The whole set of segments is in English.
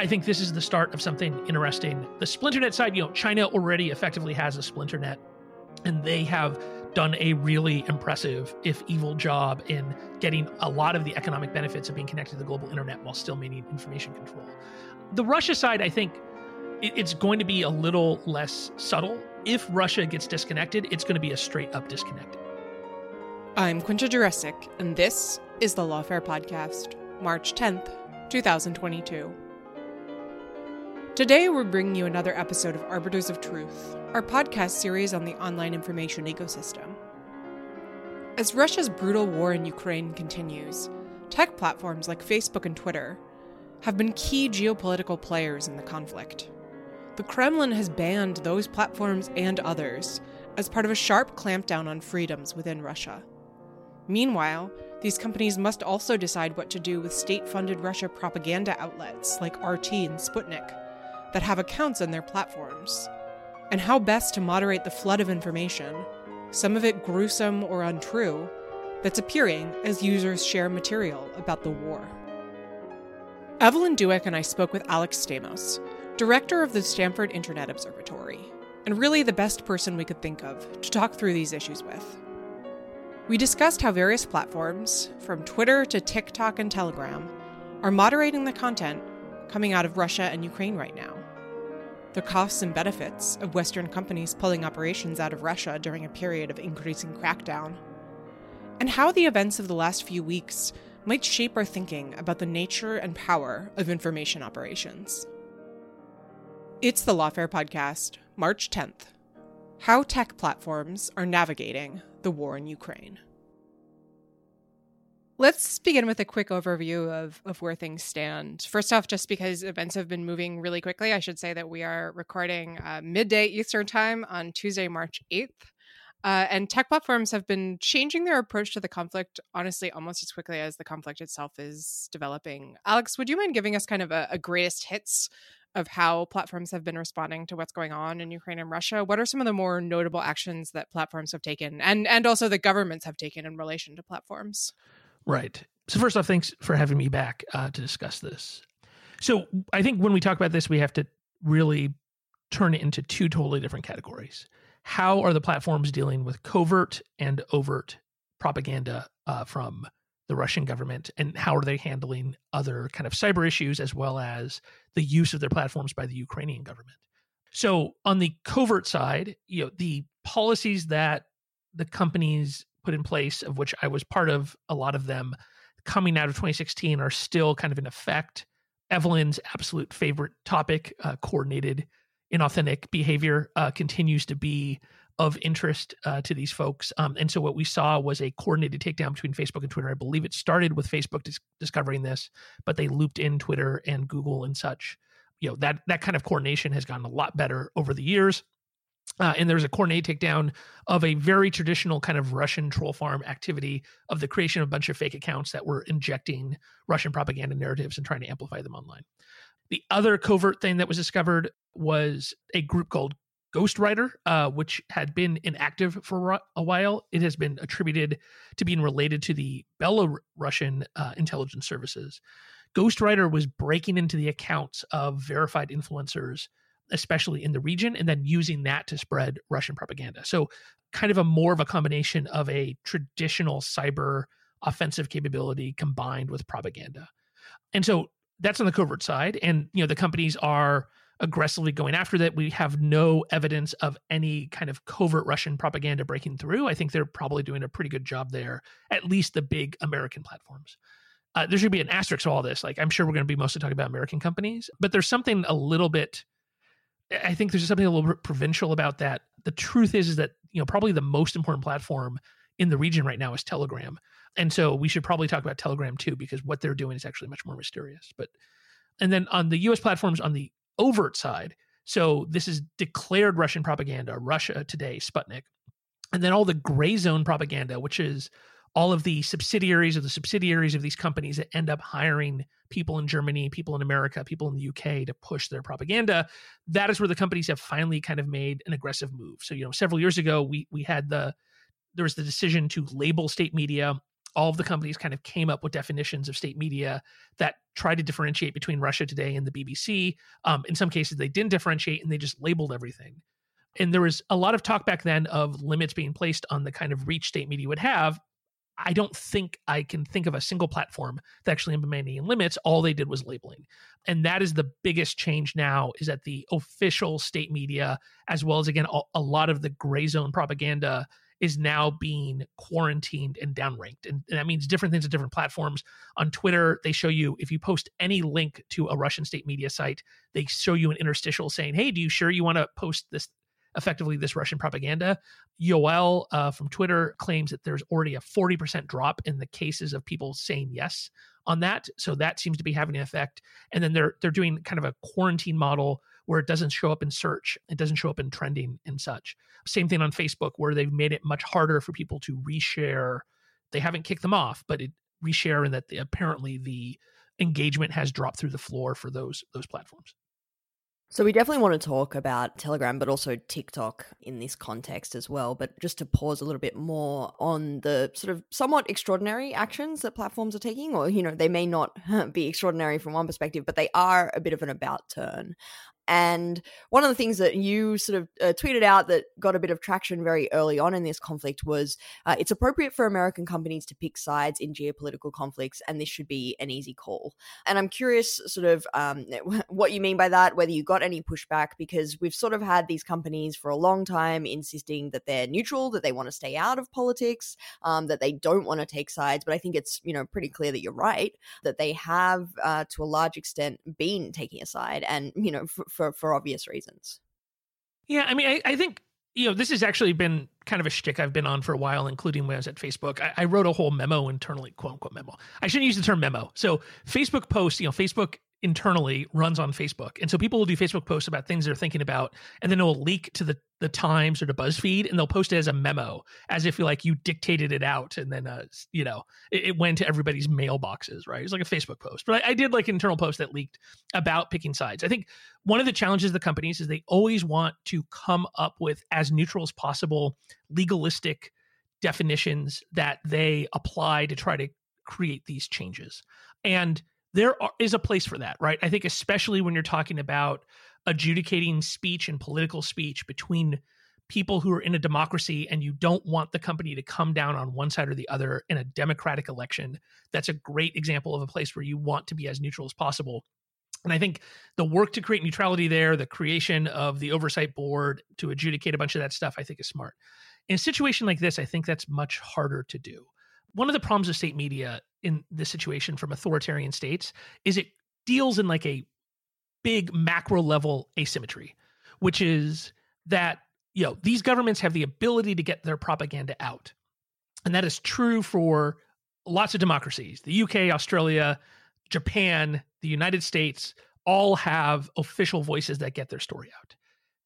I think this is the start of something interesting. The splinternet side, you know, China already effectively has a splinternet, and they have done a really impressive, if evil, job in getting a lot of the economic benefits of being connected to the global internet while still maintaining information control. The Russia side, I think, it's going to be a little less subtle. If Russia gets disconnected, it's going to be a straight up disconnect. I'm Quinta Jurecic, and this is the Lawfare Podcast, March 10th, 2022. Today, we're bringing you another episode of Arbiters of Truth, our podcast series on the online information ecosystem. As Russia's brutal war in Ukraine continues, tech platforms like Facebook and Twitter have been key geopolitical players in the conflict. The Kremlin has banned those platforms and others as part of a sharp clampdown on freedoms within Russia. Meanwhile, these companies must also decide what to do with state funded Russia propaganda outlets like RT and Sputnik that have accounts on their platforms, and how best to moderate the flood of information, some of it gruesome or untrue, that's appearing as users share material about the war. Evelyn Douek and I spoke with Alex Stamos, director of the Stanford Internet Observatory, and really the best person we could think of to talk through these issues with. We discussed how various platforms, from Twitter to TikTok and Telegram, are moderating the content coming out of Russia and Ukraine right now the costs and benefits of Western companies pulling operations out of Russia during a period of increasing crackdown, and how the events of the last few weeks might shape our thinking about the nature and power of information operations. It's the Lawfare Podcast, March 10th How Tech Platforms Are Navigating the War in Ukraine. Let's begin with a quick overview of, of where things stand. First off, just because events have been moving really quickly, I should say that we are recording uh, midday Eastern Time on Tuesday, March 8th. Uh, and tech platforms have been changing their approach to the conflict, honestly, almost as quickly as the conflict itself is developing. Alex, would you mind giving us kind of a, a greatest hits of how platforms have been responding to what's going on in Ukraine and Russia? What are some of the more notable actions that platforms have taken and, and also the governments have taken in relation to platforms? Right. So, first off, thanks for having me back uh, to discuss this. So, I think when we talk about this, we have to really turn it into two totally different categories. How are the platforms dealing with covert and overt propaganda uh, from the Russian government, and how are they handling other kind of cyber issues as well as the use of their platforms by the Ukrainian government? So, on the covert side, you know, the policies that the companies put in place, of which I was part of a lot of them coming out of 2016, are still kind of in effect. Evelyn's absolute favorite topic, uh, coordinated inauthentic behavior, uh, continues to be of interest uh, to these folks. Um, and so what we saw was a coordinated takedown between Facebook and Twitter. I believe it started with Facebook dis- discovering this, but they looped in Twitter and Google and such. You know that that kind of coordination has gotten a lot better over the years. Uh, and there's a coordinated takedown of a very traditional kind of Russian troll farm activity of the creation of a bunch of fake accounts that were injecting Russian propaganda narratives and trying to amplify them online. The other covert thing that was discovered was a group called Ghostwriter, uh, which had been inactive for a while. It has been attributed to being related to the Belarusian uh, intelligence services. Ghostwriter was breaking into the accounts of verified influencers especially in the region, and then using that to spread Russian propaganda. So, kind of a more of a combination of a traditional cyber offensive capability combined with propaganda. And so that's on the covert side. And, you know, the companies are aggressively going after that. We have no evidence of any kind of covert Russian propaganda breaking through. I think they're probably doing a pretty good job there, at least the big American platforms. Uh, there should be an asterisk to all this. Like, I'm sure we're going to be mostly talking about American companies, but there's something a little bit I think there's something a little bit provincial about that. The truth is, is that you know probably the most important platform in the region right now is Telegram, and so we should probably talk about Telegram too because what they're doing is actually much more mysterious. But and then on the U.S. platforms on the overt side, so this is declared Russian propaganda, Russia Today, Sputnik, and then all the gray zone propaganda, which is all of the subsidiaries of the subsidiaries of these companies that end up hiring people in Germany, people in America, people in the UK to push their propaganda. That is where the companies have finally kind of made an aggressive move. So, you know, several years ago, we we had the there was the decision to label state media all of the companies kind of came up with definitions of state media that try to differentiate between Russia Today and the BBC. Um, in some cases, they didn't differentiate and they just labeled everything. And there was a lot of talk back then of limits being placed on the kind of reach state media would have. I don't think I can think of a single platform that actually implemented limits. All they did was labeling. And that is the biggest change now is that the official state media, as well as, again, a lot of the gray zone propaganda is now being quarantined and downranked. And, and, that means different things at different platforms. On Twitter, they show you if you post any link to a Russian state media site, they show you an interstitial saying, Hey, do you sure you want to post this effectively this Russian propaganda. Yoel uh, from Twitter claims that there's already a 40% drop in the cases of people saying yes on that. So that seems to be having an effect. And then they're they're doing kind of a quarantine model where it doesn't show up in search, it doesn't show up in trending and such. Same thing on Facebook where they've made it much harder for people to reshare. They haven't kicked them off, but it reshare and that the, apparently the engagement has dropped through the floor for those those platforms. So we definitely want to talk about Telegram, but also TikTok in this context as well. But just to pause a little bit more on the sort of somewhat extraordinary actions that platforms are taking, or you know, they may not be extraordinary from one perspective, but they are a bit of an about turn. And one of the things that you sort of uh, tweeted out that got a bit of traction very early on in this conflict was uh, it's appropriate for American companies to pick sides in geopolitical conflicts, and this should be an easy call. And I'm curious, sort of, um, what you mean by that, whether you got any pushback, because we've sort of had these companies for a long time insisting that they're neutral, that they want to stay out of politics, um, that they don't want to take sides. But I think it's, you know, pretty clear that you're right, that they have, uh, to a large extent, been taking a side. And, you know, for, for obvious reasons. Yeah, I mean, I, I think you know, this has actually been kind of a shtick I've been on for a while, including when I was at Facebook. I, I, wrote a whole memo internally, quote unquote memo. I shouldn't use the term memo. So Facebook posts, you know, Facebook internally runs on Facebook. And so people will do Facebook posts about things they're thinking about, and then it will leak to the the Times or to BuzzFeed, and they'll post it as a memo, as if you like you dictated it out, and then uh, you know it, it went to everybody's mailboxes, right? It's like a Facebook post. But I, I did like an internal post that leaked about picking sides. I think one of the challenges of the companies is they always want to come up with as neutral as possible legalistic definitions that they apply to try to create these changes. And there are, is a place for that, right? I think especially when you're talking about adjudicating speech and political speech between people who are in a democracy and you don't want the company to come down on one side or the other in a democratic election. That's a great example of a place where you want to be as neutral as possible. And I think the work to create neutrality there, the creation of the oversight board to adjudicate a bunch of that stuff, I think is smart. In a situation like this, I think that's much harder to do. One of the problems of state media in this situation from authoritarian states is it deals in like a big macro level asymmetry, which is that you know these governments have the ability to get their propaganda out, and that is true for lots of democracies. The UK, Australia, Japan, the United States all have official voices that get their story out.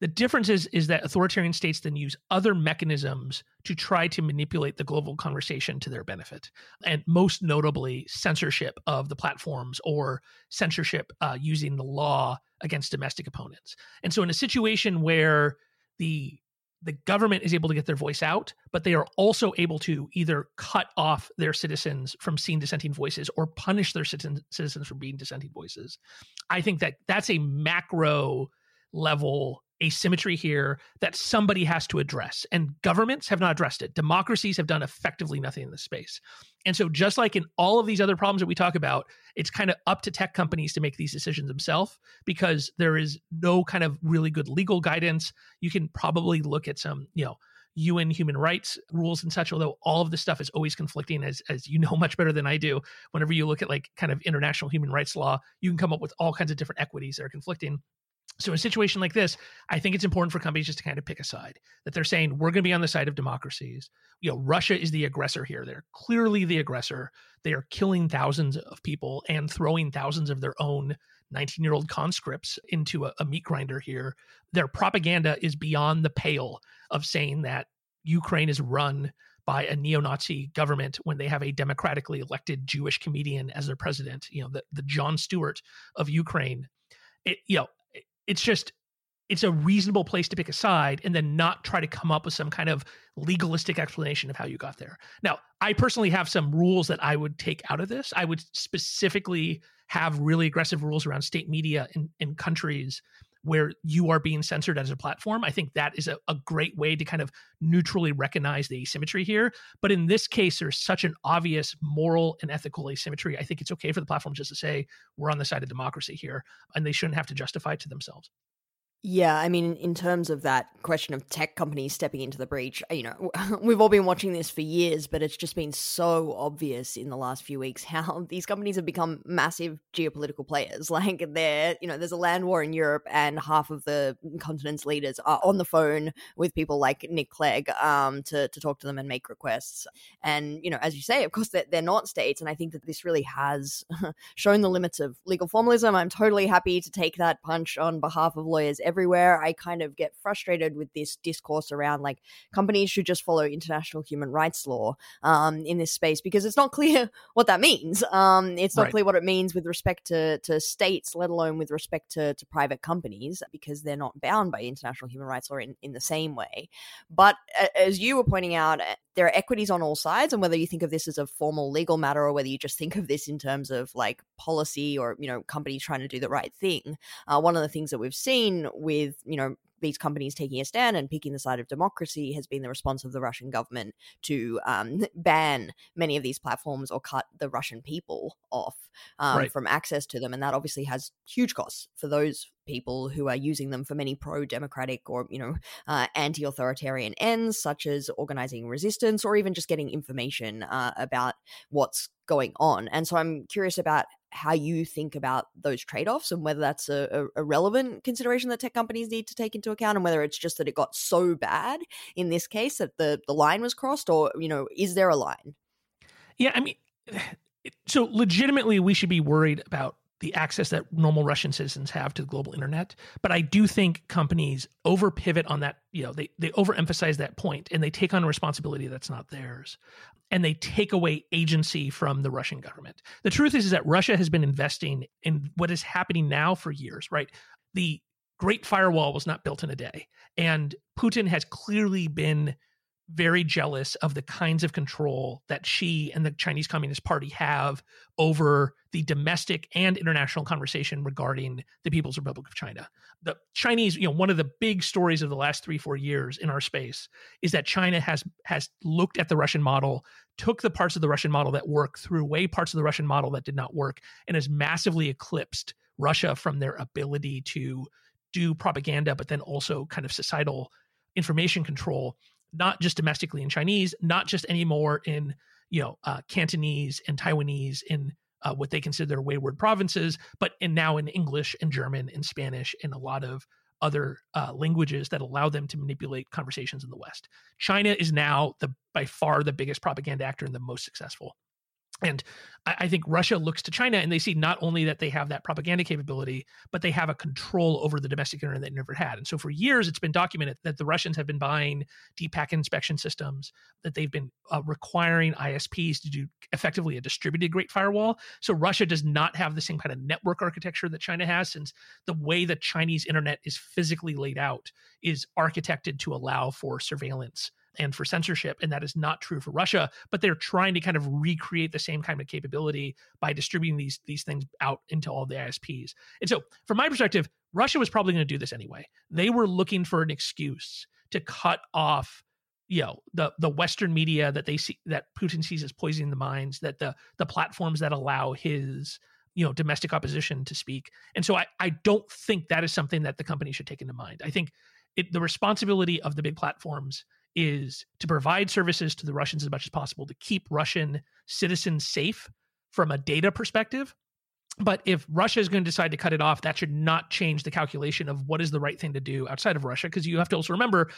The difference is, is that authoritarian states then use other mechanisms to try to manipulate the global conversation to their benefit. And most notably, censorship of the platforms or censorship uh, using the law against domestic opponents. And so, in a situation where the the government is able to get their voice out, but they are also able to either cut off their citizens from seeing dissenting voices or punish their citizens from being dissenting voices. I think that that's a macro level asymmetry here that somebody has to address. And governments have not addressed it. Democracies have done effectively nothing in this space. And so, just like in all of these other problems that we talk about, it's kind of up to tech companies to make these decisions themselves because there is no kind of really good legal guidance. You can probably look at some, you know, UN human rights rules and such, although all of this stuff is always conflicting, as, as you know much better than I do. Whenever you look at like kind of international human rights law, you can come up with all kinds of different equities that are conflicting. So, in a situation like this, I think it's important for companies just to kind of pick a side that they're saying we're going to be on the side of democracies. You know, Russia is the aggressor here. They're clearly the aggressor. They are killing thousands of people and throwing thousands of their own 19 year old conscripts into a, a meat grinder here. Their propaganda is beyond the pale of saying that Ukraine is run by a neo-Nazi government when they have a democratically elected Jewish comedian as their president. You know, the the Jon Stewart of Ukraine. It, you know, it's just it's a reasonable place to pick a side and then not try to come up with some kind of legalistic explanation of how you got there. Now, I personally have some rules that I would take out of this. I would specifically have really aggressive rules around state media in, in countries where you are being censored as a platform. I think that is a, a, great way to kind of neutrally recognize the asymmetry here. But in this case, there's such an obvious moral and ethical asymmetry. I think it's okay for the platform just to say, we're on the side of democracy here, and they shouldn't have to justify it to themselves. Yeah, I mean, in terms of that question of tech companies stepping into the breach, you know, we've all been watching this for years, but it's just been so obvious in the last few weeks how these companies have become massive geopolitical players. Like, they're, you know, there's a land war in Europe, and half of the continent's leaders are on the phone with people like Nick Clegg um, to, to talk to them and make requests. And, you know, as you say, of course, they're, they're not states. And I think that this really has shown the limits of legal formalism. I'm totally happy to take that punch on behalf of lawyers everywhere. I kind of get frustrated with this discourse around like companies should just follow international human rights law um, in this space because it's not clear what that means. Um, it's not right. clear what it means with respect to, to states, let alone with respect to, to private companies, because they're not bound by international human rights law in, in the same way. But as you were pointing out, eh, there are equities on all sides, and whether you think of this as a formal legal matter or whether you just think of this in terms of like policy or you know companies trying to do the right thing, uh, one of the things that we've seen with you know these companies taking a stand and picking the side of democracy has been the response of the Russian government to um, ban many of these platforms or cut the Russian people off um, right. from access to them. And that obviously has huge costs for those people who are using them for many pro-democratic or you know uh, anti-authoritarian ends such as organizing resistance or even just getting information uh, about what's going on and so i'm curious about how you think about those trade-offs and whether that's a, a, relevant consideration that tech companies need to take into account and whether it's just that it got so bad in this case that the, the line was crossed or you know is there a line? Yeah i mean so legitimately we should be worried about the access that normal Russian citizens have to the global internet. But I do think companies over pivot on that, you know, they, they overemphasize that point and they take on a responsibility that's not theirs. And they take away agency from the Russian government. The truth is, is that Russia has been investing in what is happening now for years, right? The Great Firewall was not built in a day. And Putin has clearly been very jealous of the kinds of control that Xi and the Chinese Communist Party have over the domestic and international conversation regarding the People's Republic of China. The Chinese, you know, one of the big stories of the last three, four years in our space is that China has has looked at the Russian model, took the parts of the Russian model that work, threw away parts of the Russian model that did not work, and has massively eclipsed Russia from their ability to do propaganda, but then also kind of societal information control not just domestically in Chinese, not just anymore in you know uh, Cantonese and Taiwanese in uh, what they consider their wayward provinces, but in now in English and German and Spanish and a lot of other uh, languages that allow them to manipulate conversations in the West. China is now the by far the biggest propaganda actor and the most successful. And I, think Russia looks to China and they see not only that they have that propaganda capability, but they have a control over the domestic internet they never had. And so for years, it's been documented that the Russians have been buying deep packet inspection systems, that they've been uh, requiring ISPs to do effectively a distributed Great Firewall. So Russia does not have the same kind of network architecture that China has, since the way the Chinese internet is physically laid out is architected to allow for surveillance and for censorship. And that is not true for Russia, but they're trying to kind of recreate the same kind of capability by distributing these, these things out into all the ISPs. And so, from my perspective, Russia was probably going to do this anyway. They were looking for an excuse to cut off you know the the western media that they see that putin sees as poisoning the minds that the the platforms that allow his you know domestic opposition to speak and so i i don't think that is something that the company should take into mind i think it, the responsibility of the big platforms is to provide services to the Russians as much as possible to keep Russian citizens safe from a data perspective. But if Russia is going to decide to cut it off, that should not change the calculation of what is the right thing to do outside of Russia. Because you have to also remember,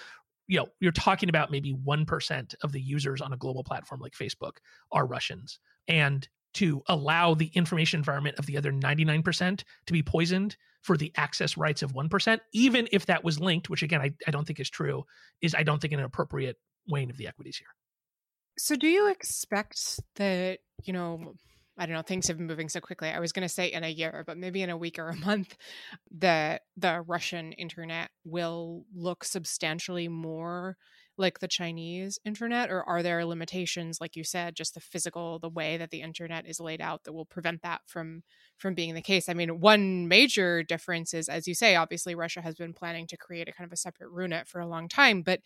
you know, you're talking about maybe 1% of the users on a global platform like Facebook are Russians. And to allow the information environment of the other 99% to be poisoned for the access rights of 1%, even if that was linked, which again, I, I don't think is true, is I don't think an appropriate weighing of the equities here. So, do you expect that, you know, I don't know, things have been moving so quickly. I was going to say in a year, but maybe in a week or a month, that the Russian internet will look substantially more like the Chinese internet, or are there limitations, like you said, just the physical, the way that the internet is laid out, that will prevent that from from being the case? I mean, one major difference is, as you say, obviously Russia has been planning to create a kind of a separate RUNET for a long time, but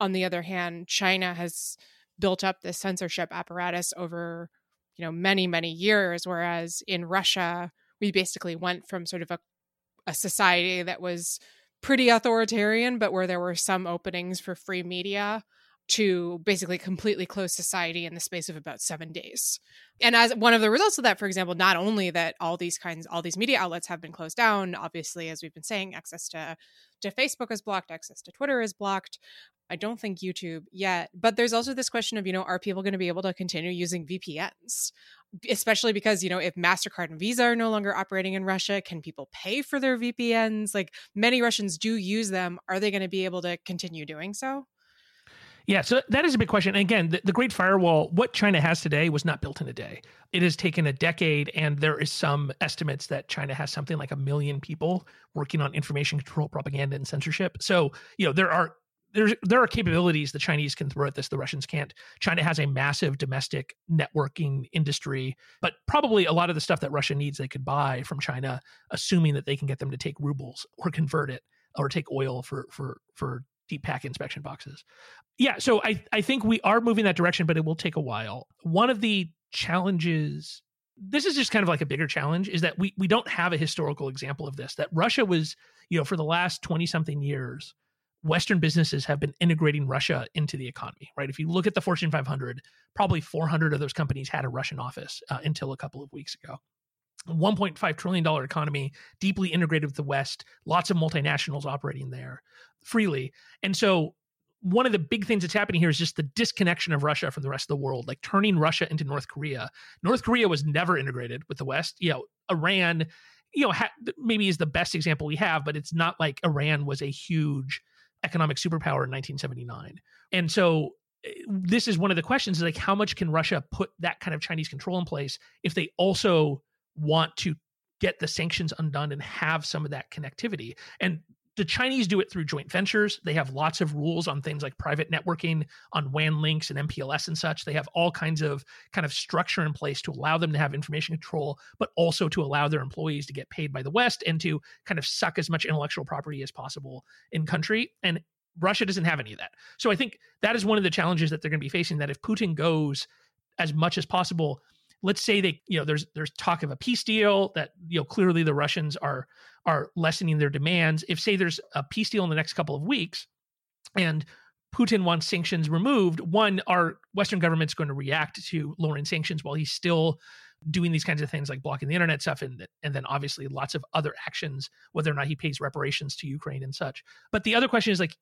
on the other hand, China has built up this censorship apparatus over you know many many years whereas in russia we basically went from sort of a, a society that was pretty authoritarian but where there were some openings for free media to basically completely close society in the space of about seven days. And as one of the results of that, for example, not only that all these kinds, all these media outlets have been closed down, obviously, as we've been saying, access to to Facebook is blocked, access to Twitter is blocked. I don't think YouTube yet, but there's also this question of, you know, are people going to be able to continue using VPNs? Especially because, you know, if MasterCard and Visa are no longer operating in Russia, can people pay for their VPNs? Like many Russians do use them. Are they going to be able to continue doing so? Yeah, so that is a big question. And again, the, the, Great Firewall, what China has today was not built in a day. It has taken a decade, and there is some estimates that China has something like a million people working on information control, propaganda, and censorship. So, you know, there are there's there are capabilities the Chinese can throw at this, the Russians can't. China has a massive domestic networking industry, but probably a lot of the stuff that Russia needs they could buy from China, assuming that they can get them to take rubles or convert it or take oil for for for deep pack inspection boxes. Yeah, so I I think we are moving that direction, but it will take a while. One of the challenges this is just kind of like a bigger challenge is that we we don't have a historical example of this that Russia was, you know, for the last 20 something years Western businesses have been integrating Russia into the economy, right? If you look at the Fortune 500, probably 400 of those companies had a Russian office uh, until a couple of weeks ago. 1.5 trillion dollar economy deeply integrated with the west lots of multinationals operating there freely and so one of the big things that's happening here is just the disconnection of Russia from the rest of the world, like turning Russia into North Korea. North Korea was never integrated with the West. You know, Iran, you know, ha- maybe is the best example we have, but it's not like Iran was a huge economic superpower in 1979. And so eh, this is one of the questions is like how much can Russia put that kind of Chinese control in place if they also want to get the sanctions undone and have some of that connectivity. And the Chinese do it through joint ventures. They have lots of rules on things like private networking, on WAN links and MPLS and such. They have all kinds of kind of structure in place to allow them to have information control, but also to allow their employees to get paid by the West and to kind of suck as much intellectual property as possible in country. And Russia doesn't have any of that. So I think that is one of the challenges that they're going to be facing. That if Putin goes as much as possible let's say they you know there's there's talk of a peace deal that you know clearly the russians are are lessening their demands. If say there's a peace deal in the next couple of weeks and putin wants sanctions removed one are western governments going to react to lowering sanctions while he's still doing these kinds of things like blocking the internet stuff and and then obviously lots of other actions whether or not he pays reparations to ukraine and such. But the other question is like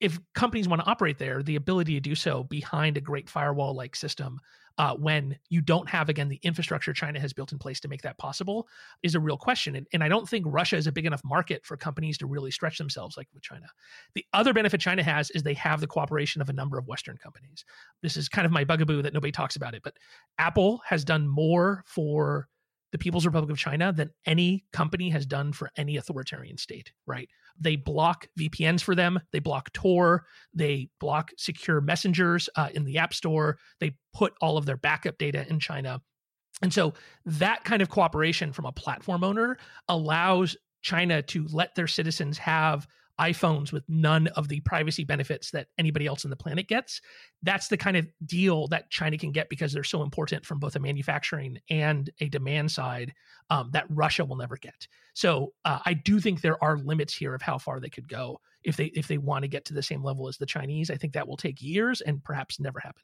if companies want to operate there, the ability to do so behind a great firewall like system, uh, when you don't have, again, the infrastructure China has built in place to make that possible, is a real question. And, and I don't think Russia is a big enough market for companies to really stretch themselves like with China. The other benefit China has is they have the cooperation of a number of Western companies. This is kind of my bugaboo that nobody talks about it, but Apple has done more for the People's Republic of China than any company has done for any authoritarian state, right? They block VPNs for them, they block Tor, they block secure messengers uh, in the App Store, they put all of their backup data in China. And so that kind of cooperation from a platform owner allows China to let their citizens have iPhones with none of the privacy benefits that anybody else on the planet gets. That's the kind of deal that China can get because they're so important from both a manufacturing and a demand side um, that Russia will never get. So uh, I do think there are limits here of how far they could go if they if they want to get to the same level as the Chinese. I think that will take years and perhaps never happen.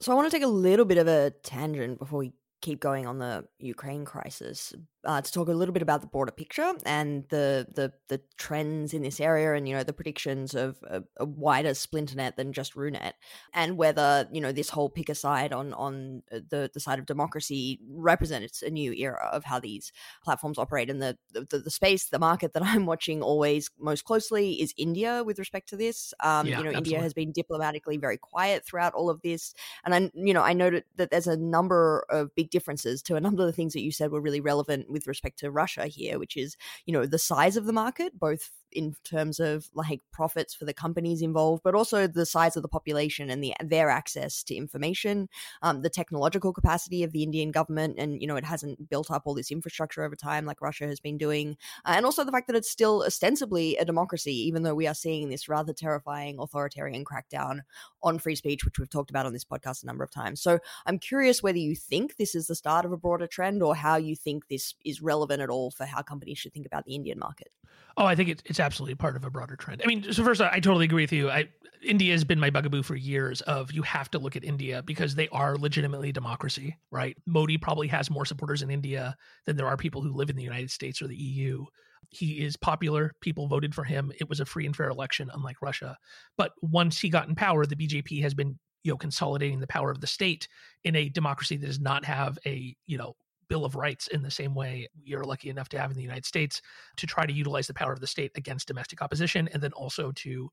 So I want to take a little bit of a tangent before we keep going on the Ukraine crisis. Uh, to talk a little bit about the broader picture and the the the trends in this area, and you know the predictions of a, a wider splinternet than just RuNet, and whether you know this whole pick a side on on the the side of democracy represents a new era of how these platforms operate. And the the, the space, the market that I'm watching always most closely is India with respect to this. Um, Yeah, you know, India has been diplomatically very quiet throughout all of this, and I you know I noted that there's a number of big differences to a number of the things that you said were really relevant with respect to Russia here, which is you know the size of the market, both in terms of like profits for the companies involved, but also the size of the population and the their access to information, um, the technological capacity of the Indian government, and you know it hasn't built up all this infrastructure over time like Russia has been doing, uh, and also the fact that it's still ostensibly a democracy, even though we are seeing this rather terrifying authoritarian crackdown on free speech, which we've talked about on this podcast a number of times. So I'm curious whether you think this is the start of a broader trend or how you think this is relevant at all for how companies should think about the Indian market. Oh, I think it's it's absolutely part of a broader trend. I mean, so first, I totally agree with you. I India has been my bugaboo for years. Of you have to look at India because they are legitimately a democracy, right? Modi probably has more supporters in India than there are people who live in the United States or the EU. He is popular. People voted for him. It was a free and fair election, unlike Russia. But once he got in power, the BJP has been you know consolidating the power of the state in a democracy that does not have a you know bill of rights in the same way we are lucky enough to have in the United States to try to utilize the power of the state against domestic opposition and then also to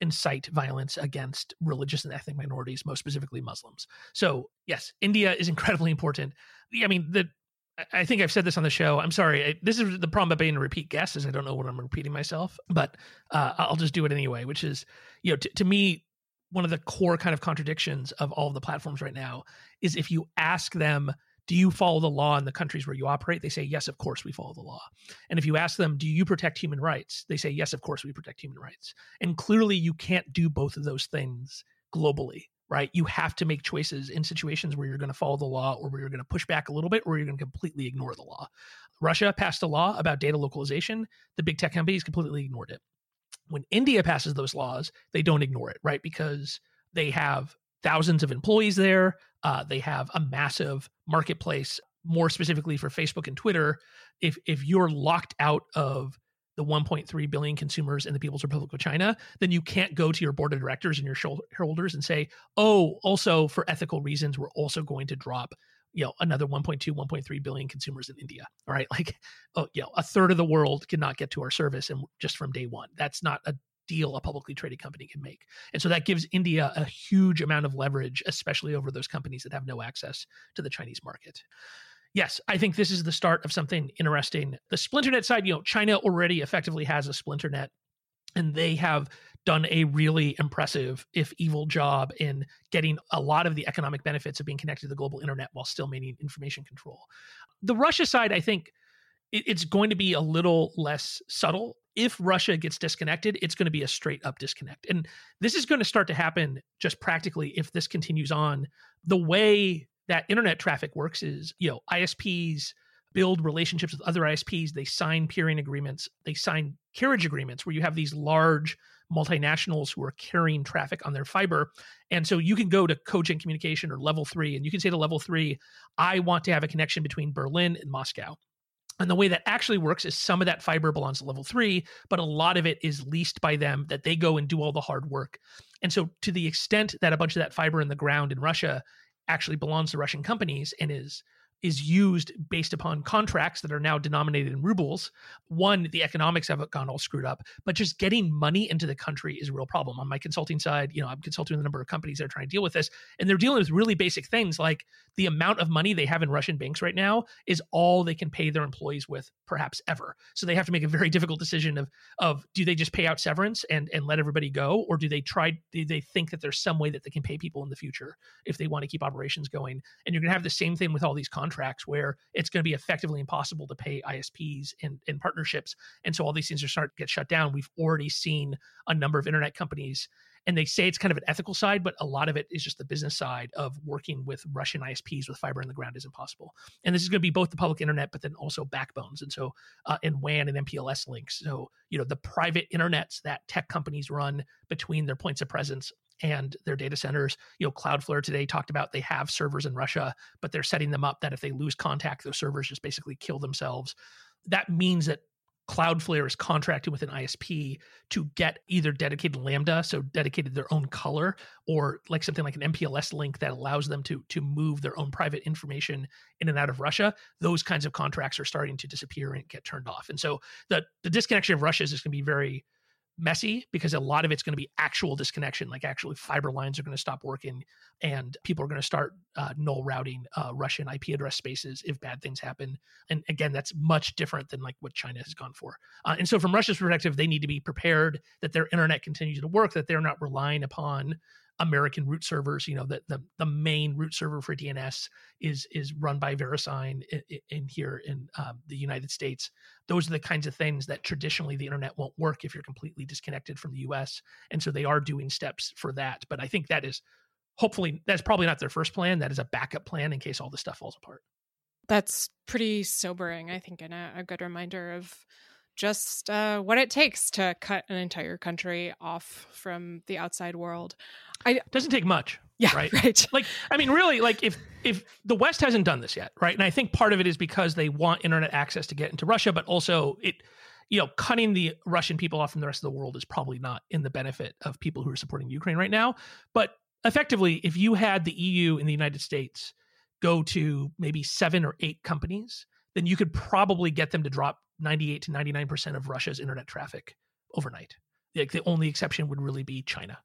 incite violence against religious and ethnic minorities, most specifically Muslims. So, yes, India is incredibly important. I mean, the I- think I've said this on the show. I'm sorry. I, this is the problem about being a repeat guest is I don't know what I'm repeating myself, but uh, I'll just do it anyway. Which is, you know, t- to me, one of the core kind of contradictions of all of the platforms right now is if you ask them, do you follow the law in the countries where you operate? They say, yes, of course we follow the law. And if you ask them, do you protect human rights? They say, yes, of course we protect human rights. And clearly you can't do both of those things globally, right? You have to make choices in situations where you're going to follow the law or where you're going to push back a little bit or you're going to completely ignore the law. Russia passed a law about data localization. The big tech companies completely ignored it. When India passes those laws, they don't ignore it, right? Because they have thousands of employees there. Uh, they have a massive marketplace, more specifically for Facebook and Twitter. If if you're locked out of the 1.3 billion consumers in the People's Republic of China, then you can't go to your board of directors and your shareholders and say, "Oh, also for ethical reasons, we're also going to drop." You know, another 1.2, 1.3 billion consumers in India. All right, like, oh, you know, a third of the world cannot get to our service, and just from day one, that's not a deal a publicly traded company can make. And so that gives India a huge amount of leverage, especially over those companies that have no access to the Chinese market. Yes, I think this is the start of something interesting. The splinternet side, you know, China already effectively has a splinternet, and they have done a really impressive, if evil, job in getting a lot of the economic benefits of being connected to the global internet while still maintaining information control. The Russia side, I think, it's going to be a little less subtle. If Russia gets disconnected, it's going to be a straight up disconnect. And this is going to start to happen just practically if this continues on. The way that internet traffic works is, you know, ISPs build relationships with other ISPs, they sign peering agreements, they sign carriage agreements where you have these large multinationals who are carrying traffic on their fiber. And so you can go to Cogent Communication or Level 3 and you can say to Level 3, I want to have a connection between Berlin and Moscow. And the way that actually works is some of that fiber belongs to level three, but a lot of it is leased by them that they go and do all the hard work. And so, to the extent that a bunch of that fiber in the ground in Russia actually belongs to Russian companies and is is used based upon contracts that are now denominated in rubles. One, the economics have gone all screwed up, but just getting money into the country is a real problem. On my consulting side, you know, I'm consulting with a number of companies that are trying to deal with this, and they're dealing with really basic things like the amount of money they have in Russian banks right now is all they can pay their employees with, perhaps ever. So they have to make a very difficult decision of of do they just pay out severance and and let everybody go, or do they try? Do they think that there's some way that they can pay people in the future if they want to keep operations going? And you're going to have the same thing with all these contracts contracts where it's going to be effectively impossible to pay ISPs and, and partnerships. And so all these things are starting to get shut down. We've already seen a number of internet companies, and they say it's kind of an ethical side, but a lot of it is just the business side of working with Russian ISPs with fiber in the ground is impossible. And this is going to be both the public internet, but then also backbones. And so, uh, and WAN and MPLS links. So, you know, the private internets that tech companies run between their points of presence and their data centers. You know, Cloudflare today talked about they have servers in Russia, but they're setting them up that if they lose contact, those servers just basically kill themselves. That means that Cloudflare is contracted with an ISP to get either dedicated Lambda, so dedicated their own color, or like something like an MPLS link that allows them to to move their own private information in and out of Russia. Those kinds of contracts are starting to disappear and get turned off. And so the the disconnection of Russia is going to be very messy because a lot of it's going to be actual disconnection like actually fiber lines are going to stop working and people are going to start uh, null routing uh, russian ip address spaces if bad things happen. And again that's much different than like what china has gone for. Uh, and so from russia's perspective they need to be prepared that their internet continues to work that they're not relying upon American root servers. You know, that the the main root server for DNS is is run by VeriSign in, in here in um, the United States. Those are the kinds of things that traditionally the internet won't work if you're completely disconnected from the U.S. And so they are doing steps for that. But I think that is hopefully that's probably not their first plan. That is a backup plan in case all this stuff falls apart. That's pretty sobering, I think, and a, a good reminder of just uh, what it takes to cut an entire country off from the outside world. I, it doesn't take much. Yeah, right. Right. Like, I mean, really, like if if the West hasn't done this yet, right? And I think part of it is because they want internet access to get into Russia, but also it, you know, cutting the Russian people off from the rest of the world is probably not in the benefit of people who are supporting Ukraine right now. But effectively, if you had the EU and the United States go to maybe seven or eight companies, then you could probably get them to drop 98 to 99% of Russia's internet traffic overnight. Like the only exception would really be China.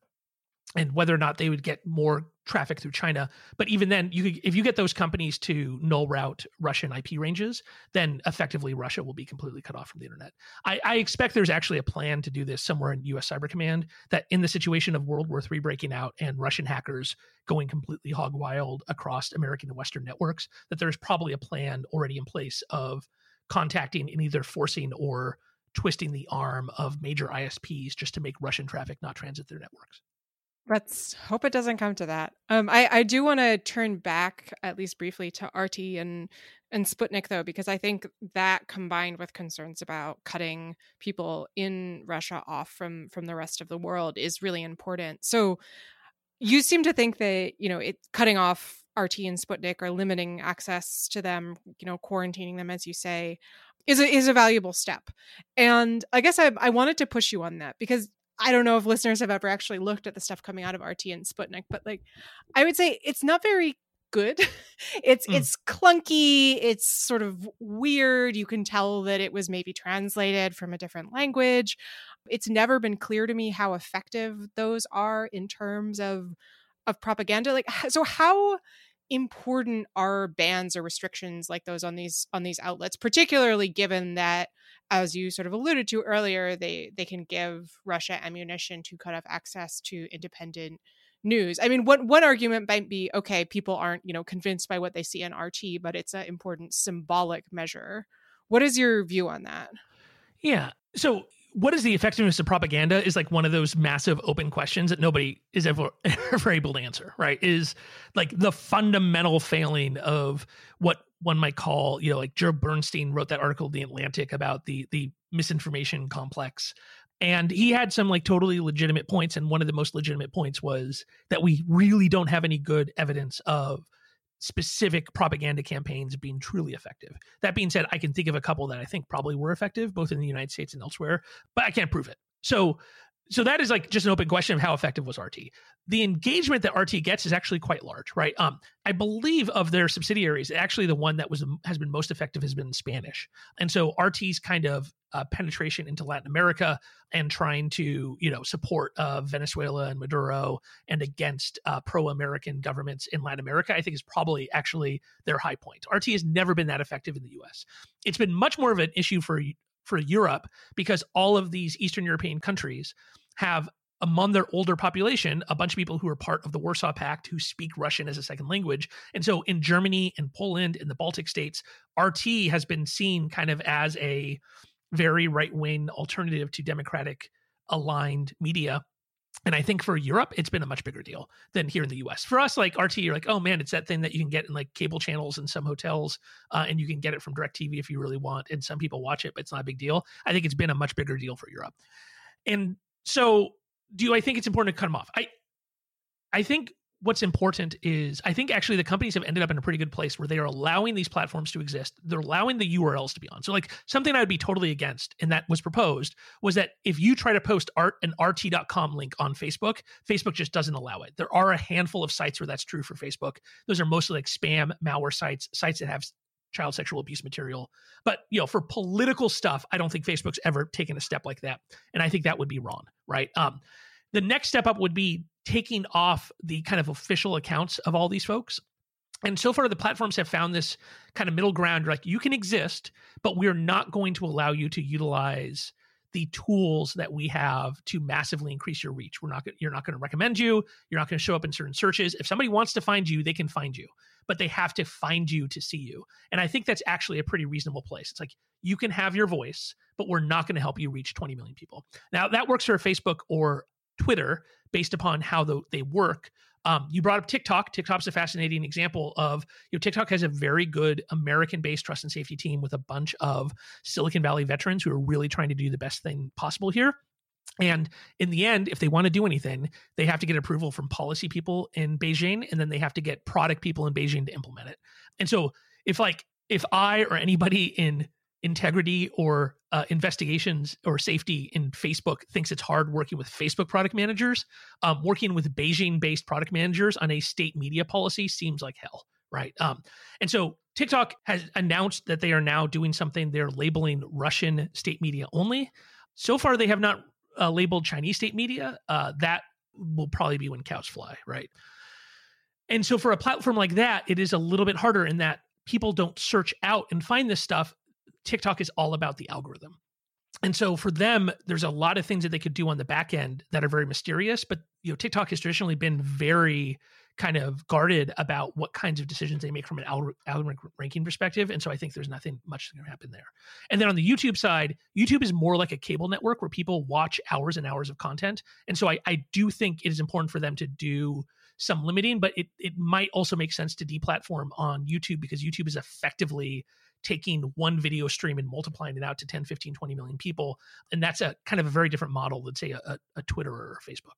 And whether or not they would get more traffic through China, but even then, you could, if you get those companies to null route Russian IP ranges, then effectively Russia will be completely cut off from the internet. I, I expect there's actually a plan to do this somewhere in U.S. Cyber Command. That in the situation of World War III breaking out and Russian hackers going completely hog wild across American and Western networks, that there's probably a plan already in place of contacting and either forcing or twisting the arm of major ISPs just to make Russian traffic not transit their networks. Let's hope it doesn't come to that. Um, I, I do want to turn back at least briefly to RT and and Sputnik though, because I think that combined with concerns about cutting people in Russia off from from the rest of the world is really important. So you seem to think that you know it cutting off RT and Sputnik or limiting access to them, you know, quarantining them, as you say, is a, is a valuable step. And I guess I, I wanted to push you on that because I don't know if listeners have ever actually looked at the stuff coming out of RT and Sputnik, but like, I would say it's not very good. it's mm. it's clunky. It's sort of weird. You can tell that it was maybe translated from a different language. It's never been clear to me how effective those are in terms of of propaganda like so how important are bans or restrictions like those on these on these outlets particularly given that as you sort of alluded to earlier they they can give russia ammunition to cut off access to independent news. I mean one one argument might be okay people aren't you know convinced by what they see in rt but it's an important symbolic measure. What is your view on that? Yeah. So what is the effectiveness of propaganda is like one of those massive open questions that nobody is ever ever able to answer right? Is like the fundamental failing of what one might call you know like joe bernstein wrote that article in the atlantic about the the misinformation complex. And he had some like totally legitimate points and one of the most legitimate points was that we really don't have any good evidence of specific propaganda campaigns being truly effective. That being said, I can think of a couple that I think probably were effective, both in the United States and elsewhere, but I can't prove it. So, so that is like just an open question of how effective was RT the engagement that RT gets is actually quite large, right? Um, I believe of their subsidiaries, actually the one that was has been most effective has been Spanish, and so RT's kind of uh, penetration into Latin America and trying to you know support uh, Venezuela and Maduro and against uh, pro-American governments in Latin America, I think is probably actually their high point. RT has never been that effective in the U.S. It's been much more of an issue for for Europe because all of these Eastern European countries have among their older population, a bunch of people who are part of the Warsaw Pact who speak Russian as a second language. And so in Germany and Poland and the Baltic states, RT has been seen kind of as a very right wing alternative to democratic aligned media. And I think for Europe, it's been a much bigger deal than here in the US. For us, like RT, you're like, oh man, it's that thing that you can get in like cable channels in some hotels, uh, and you can get it from DirecTV if you really want. And some people watch it, but it's not a big deal. I think it's been a much bigger deal for Europe. And so do I think it's important to cut them off? I I think what's important is I think actually the companies have ended up in a pretty good place where they are allowing these platforms to exist. They're allowing the URLs to be on. So like something I would be totally against and that was proposed was that if you try to post art an rt.com link on Facebook, Facebook just doesn't allow it. There are a handful of sites where that's true for Facebook. Those are mostly like spam, malware sites, sites that have child sexual abuse material. But you know, for political stuff, I don't think Facebook's ever taken a step like that. And I think that would be wrong, right? Um the next step up would be taking off the kind of official accounts of all these folks. And so far, the platforms have found this kind of middle ground like you can exist, but we're not going to allow you to utilize the tools that we have to massively increase your reach. We're not you're not going to recommend you. You're not going to show up in certain searches. If somebody wants to find you, they can find you, but they have to find you to see you. And I think that's actually a pretty reasonable place. It's like you can have your voice, but we're not going to help you reach 20 million people. Now that works for Facebook or Twitter based upon how the, they work. Um, you brought up TikTok. TikTok's a fascinating example of you know TikTok has a very good American-based trust and safety team with a bunch of Silicon Valley veterans who are really trying to do the best thing possible here. And in the end, if they want to do anything, they have to get approval from policy people in Beijing, and then they have to get product people in Beijing to implement it. And so, if like if I or anybody in integrity or uh, investigations or safety in Facebook thinks it's hard working with Facebook product managers. Um, working with Beijing based product managers on a state media policy seems like hell, right? Um, and so TikTok has announced that they are now doing something they're labeling Russian state media only. So far, they have not uh, labeled Chinese state media. Uh, that will probably be when cows fly, right? And so for a platform like that, it is a little bit harder in that people don't search out and find this stuff TikTok is all about the algorithm. And so for them, there's a lot of things that they could do on the back end that are very mysterious. But you know, TikTok has traditionally been very kind of guarded about what kinds of decisions they make from an algorithm ranking perspective. And so I think there's nothing much going to happen there. And then on the YouTube side, YouTube is more like a cable network where people watch hours and hours of content. And so I, I do think it is important for them to do some limiting, but it, it might also make sense to deplatform on YouTube because YouTube is effectively taking one video stream and multiplying it out to 10 15 20 million people and that's a kind of a very different model than say a, a twitter or a facebook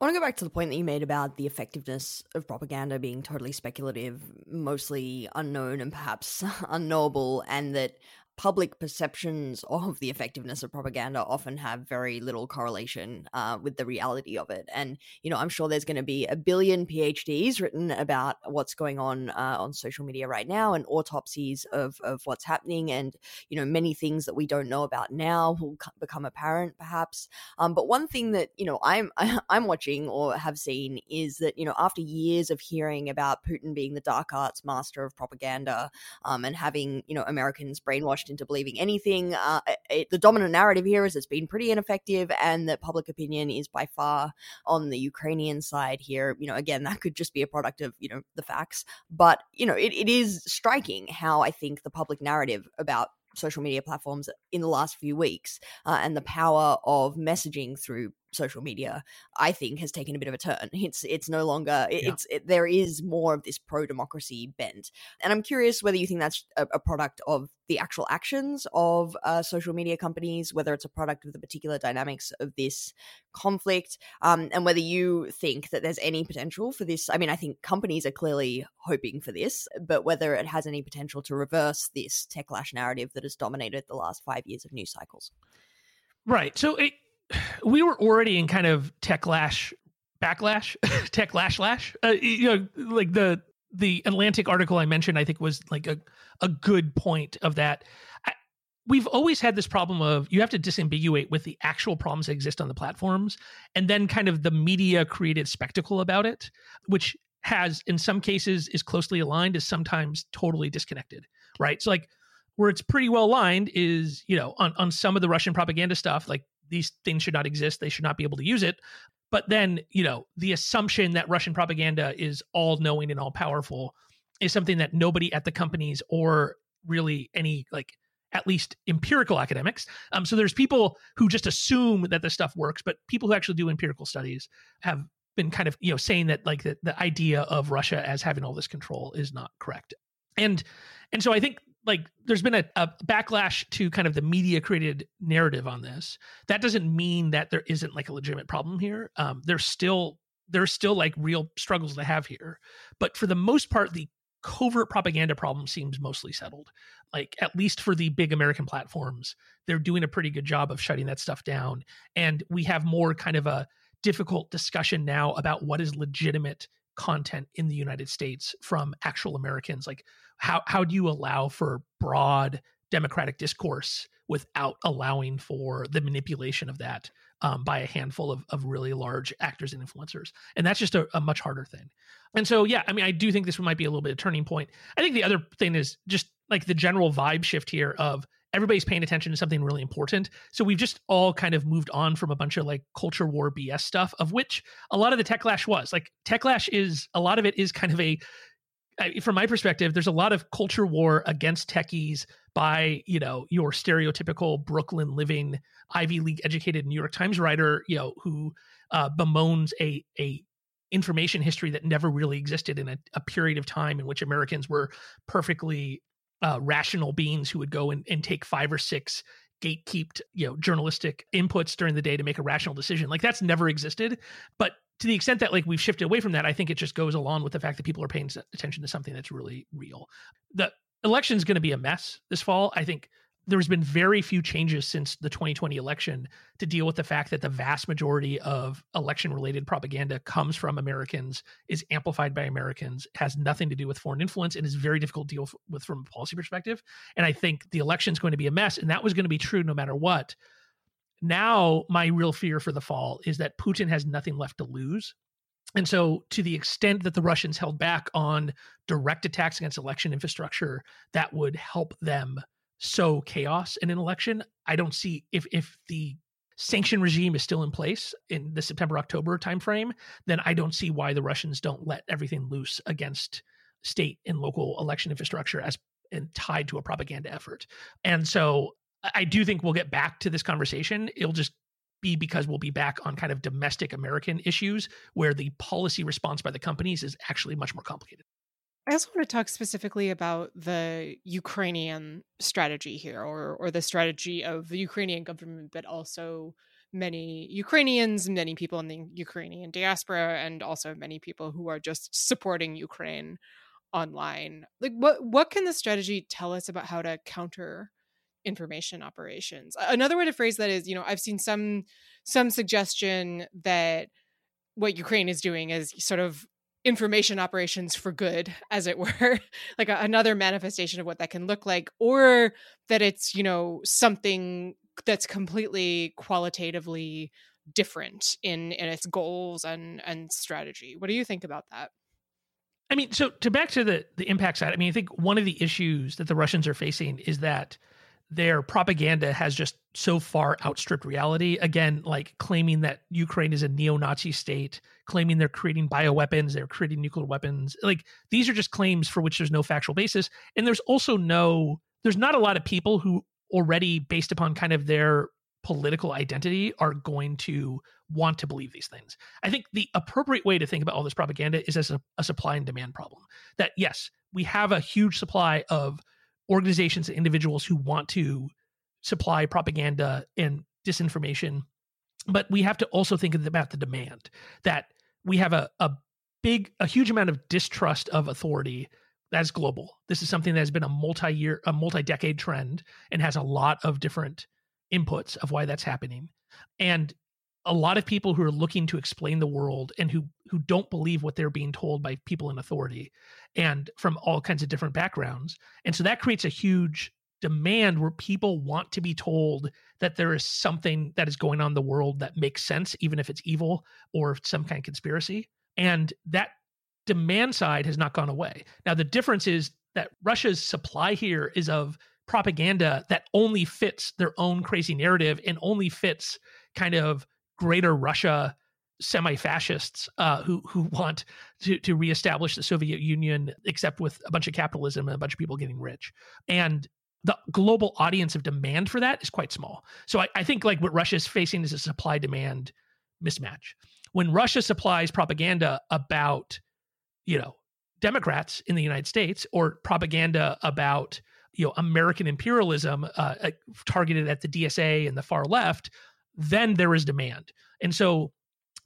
I want to go back to the point that you made about the effectiveness of propaganda being totally speculative, mostly unknown and perhaps unknowable, and that public perceptions of the effectiveness of propaganda often have very little correlation uh, with the reality of it. And, you know, I'm sure there's going to be a billion PhDs written about what's going on uh, on social media right now and autopsies of, of what's happening. And, you know, many things that we don't know about now will become apparent perhaps. Um, but one thing that, you know, I'm, I'm watching or have seen is that, you know, after years of hearing about Putin being the dark arts master of propaganda um, and having, you know, Americans brainwashed into believing anything. Uh, it, the dominant narrative here is it's been pretty ineffective, and that public opinion is by far on the Ukrainian side here. You know, again, that could just be a product of you know the facts, but you know, it, it is striking how I think the public narrative about social media platforms in the last few weeks uh, and the power of messaging through social media i think has taken a bit of a turn. It's it's no longer it, yeah. it's it, there is more of this pro democracy bent. And i'm curious whether you think that's a, a product of the actual actions of uh, social media companies whether it's a product of the particular dynamics of this conflict um, and whether you think that there's any potential for this i mean i think companies are clearly hoping for this but whether it has any potential to reverse this techlash narrative that has dominated the last five years of news cycles. Right. So it we were already in kind of tech lash backlash, tech lash lash. Uh, you know, like the the Atlantic article I mentioned, I think was like a a good point of that. I, we've always had this problem of you have to disambiguate with the actual problems that exist on the platforms, and then kind of the media created spectacle about it, which has in some cases is closely aligned, is sometimes totally disconnected. Right, so like where it's pretty well aligned is you know on on some of the Russian propaganda stuff, like these things should not exist. They should not be able to use it. But then, you know, the assumption that Russian propaganda is all knowing and all powerful is something that nobody at the companies or really any like at least empirical academics. Um, so there's people who just assume that this stuff works, but people who actually do empirical studies have been kind of you know saying that like the, the idea of Russia as having all this control is not correct. And and so I think like there's been a, a, backlash to kind of the media created narrative on this that doesn't mean that there isn't like a legitimate problem here um, there's still there's still like real struggles to have here. But for the most part, the covert propaganda problem seems mostly settled. Like, at least for the big American platforms, they're doing a pretty good job of shutting that stuff down. And we have more kind of a difficult discussion now about what is legitimate content in the United States from actual Americans. Like, how, how do you allow for broad democratic discourse without allowing for the manipulation of that um, by a handful of, of really large actors and influencers. And that's just a, a, much harder thing. And so, yeah, I mean, I do think this might be a little bit of turning point. I think the other thing is just like the general vibe shift here of everybody's paying attention to something really important. So we've just all kind of moved on from a bunch of like culture war BS stuff, of which a lot of the Techlash was. Like Techlash is a lot of it is kind of a from my perspective, there's a lot of culture war against techies by you know your stereotypical Brooklyn living Ivy League educated New York Times writer, you know, who uh, bemoans a a information history that never really existed in a, a period of time in which Americans were perfectly uh, rational beings who would go and, and take five or six gatekept you know journalistic inputs during the day to make a rational decision like that's never existed but to the extent that like we've shifted away from that, I think it just goes along with the fact that people are paying attention to something that's really real. The election is going to be a mess this fall. I think there's been very few changes since the 2020 election to deal with the fact that the vast majority of election related propaganda comes from Americans, is amplified by Americans, has nothing to do with foreign influence, and is very difficult to deal with from a policy perspective. And I think the election is going to be a mess, and that was going to be true no matter what. Now, my real fear for the fall is that Putin has nothing left to lose. And so, to the extent that the Russians held back on direct attacks against election infrastructure that would help them sow chaos in an election, I don't see if if the sanction regime is still in place in the September October timeframe, then I don't see why the Russians don't let everything loose against state and local election infrastructure as and tied to a propaganda effort. And so I do think we'll get back to this conversation. It'll just be because we'll be back on kind of domestic American issues where the policy response by the companies is actually much more complicated. I also want to talk specifically about the Ukrainian strategy here, or or the strategy of the Ukrainian government, but also many Ukrainians, many people in the Ukrainian diaspora, and also many people who are just supporting Ukraine online. Like, what what can the strategy tell us about how to counter information operations. Another way to phrase that is, you know, I've seen some some suggestion that what Ukraine is doing is sort of information operations for good as it were like a, another manifestation of what that can look like or that it's you know something that's completely qualitatively different in in its goals and and strategy. What do you think about that? I mean so to back to the the impact side i mean i think one of the issues that the russians are facing is that their propaganda has just so far outstripped reality. Again, like claiming that Ukraine is a neo Nazi state, claiming they're creating bioweapons, they're creating nuclear weapons. Like these are just claims for which there's no factual basis. And there's also no, there's not a lot of people who already, based upon kind of their political identity, are going to want to believe these things. I think the appropriate way to think about all this propaganda is as a, a supply and demand problem. That yes, we have a huge supply of organizations and individuals who want to supply propaganda and disinformation. But we have to also think about the demand that we have a, a big, a huge amount of distrust of authority that's global. This is something that has been a multi-year, a multi-decade trend and has a lot of different inputs of why that's happening. And a lot of people who are looking to explain the world and who who don't believe what they're being told by people in authority and from all kinds of different backgrounds. And so that creates a huge demand where people want to be told that there is something that is going on in the world that makes sense even if it's evil or some kind of conspiracy. And that demand side has not gone away. Now the difference is that russia's supply here is of propaganda that only fits their own crazy narrative and only fits kind of greater Russia semi-fascists uh, who who want to to reestablish the Soviet Union, except with a bunch of capitalism and a bunch of people getting rich. And the global audience of demand for that is quite small. So I, I think like what Russia is facing is a supply demand mismatch. When Russia supplies propaganda about, you know, Democrats in the United States or propaganda about you know American imperialism uh, targeted at the DSA and the far left, then there is demand. And so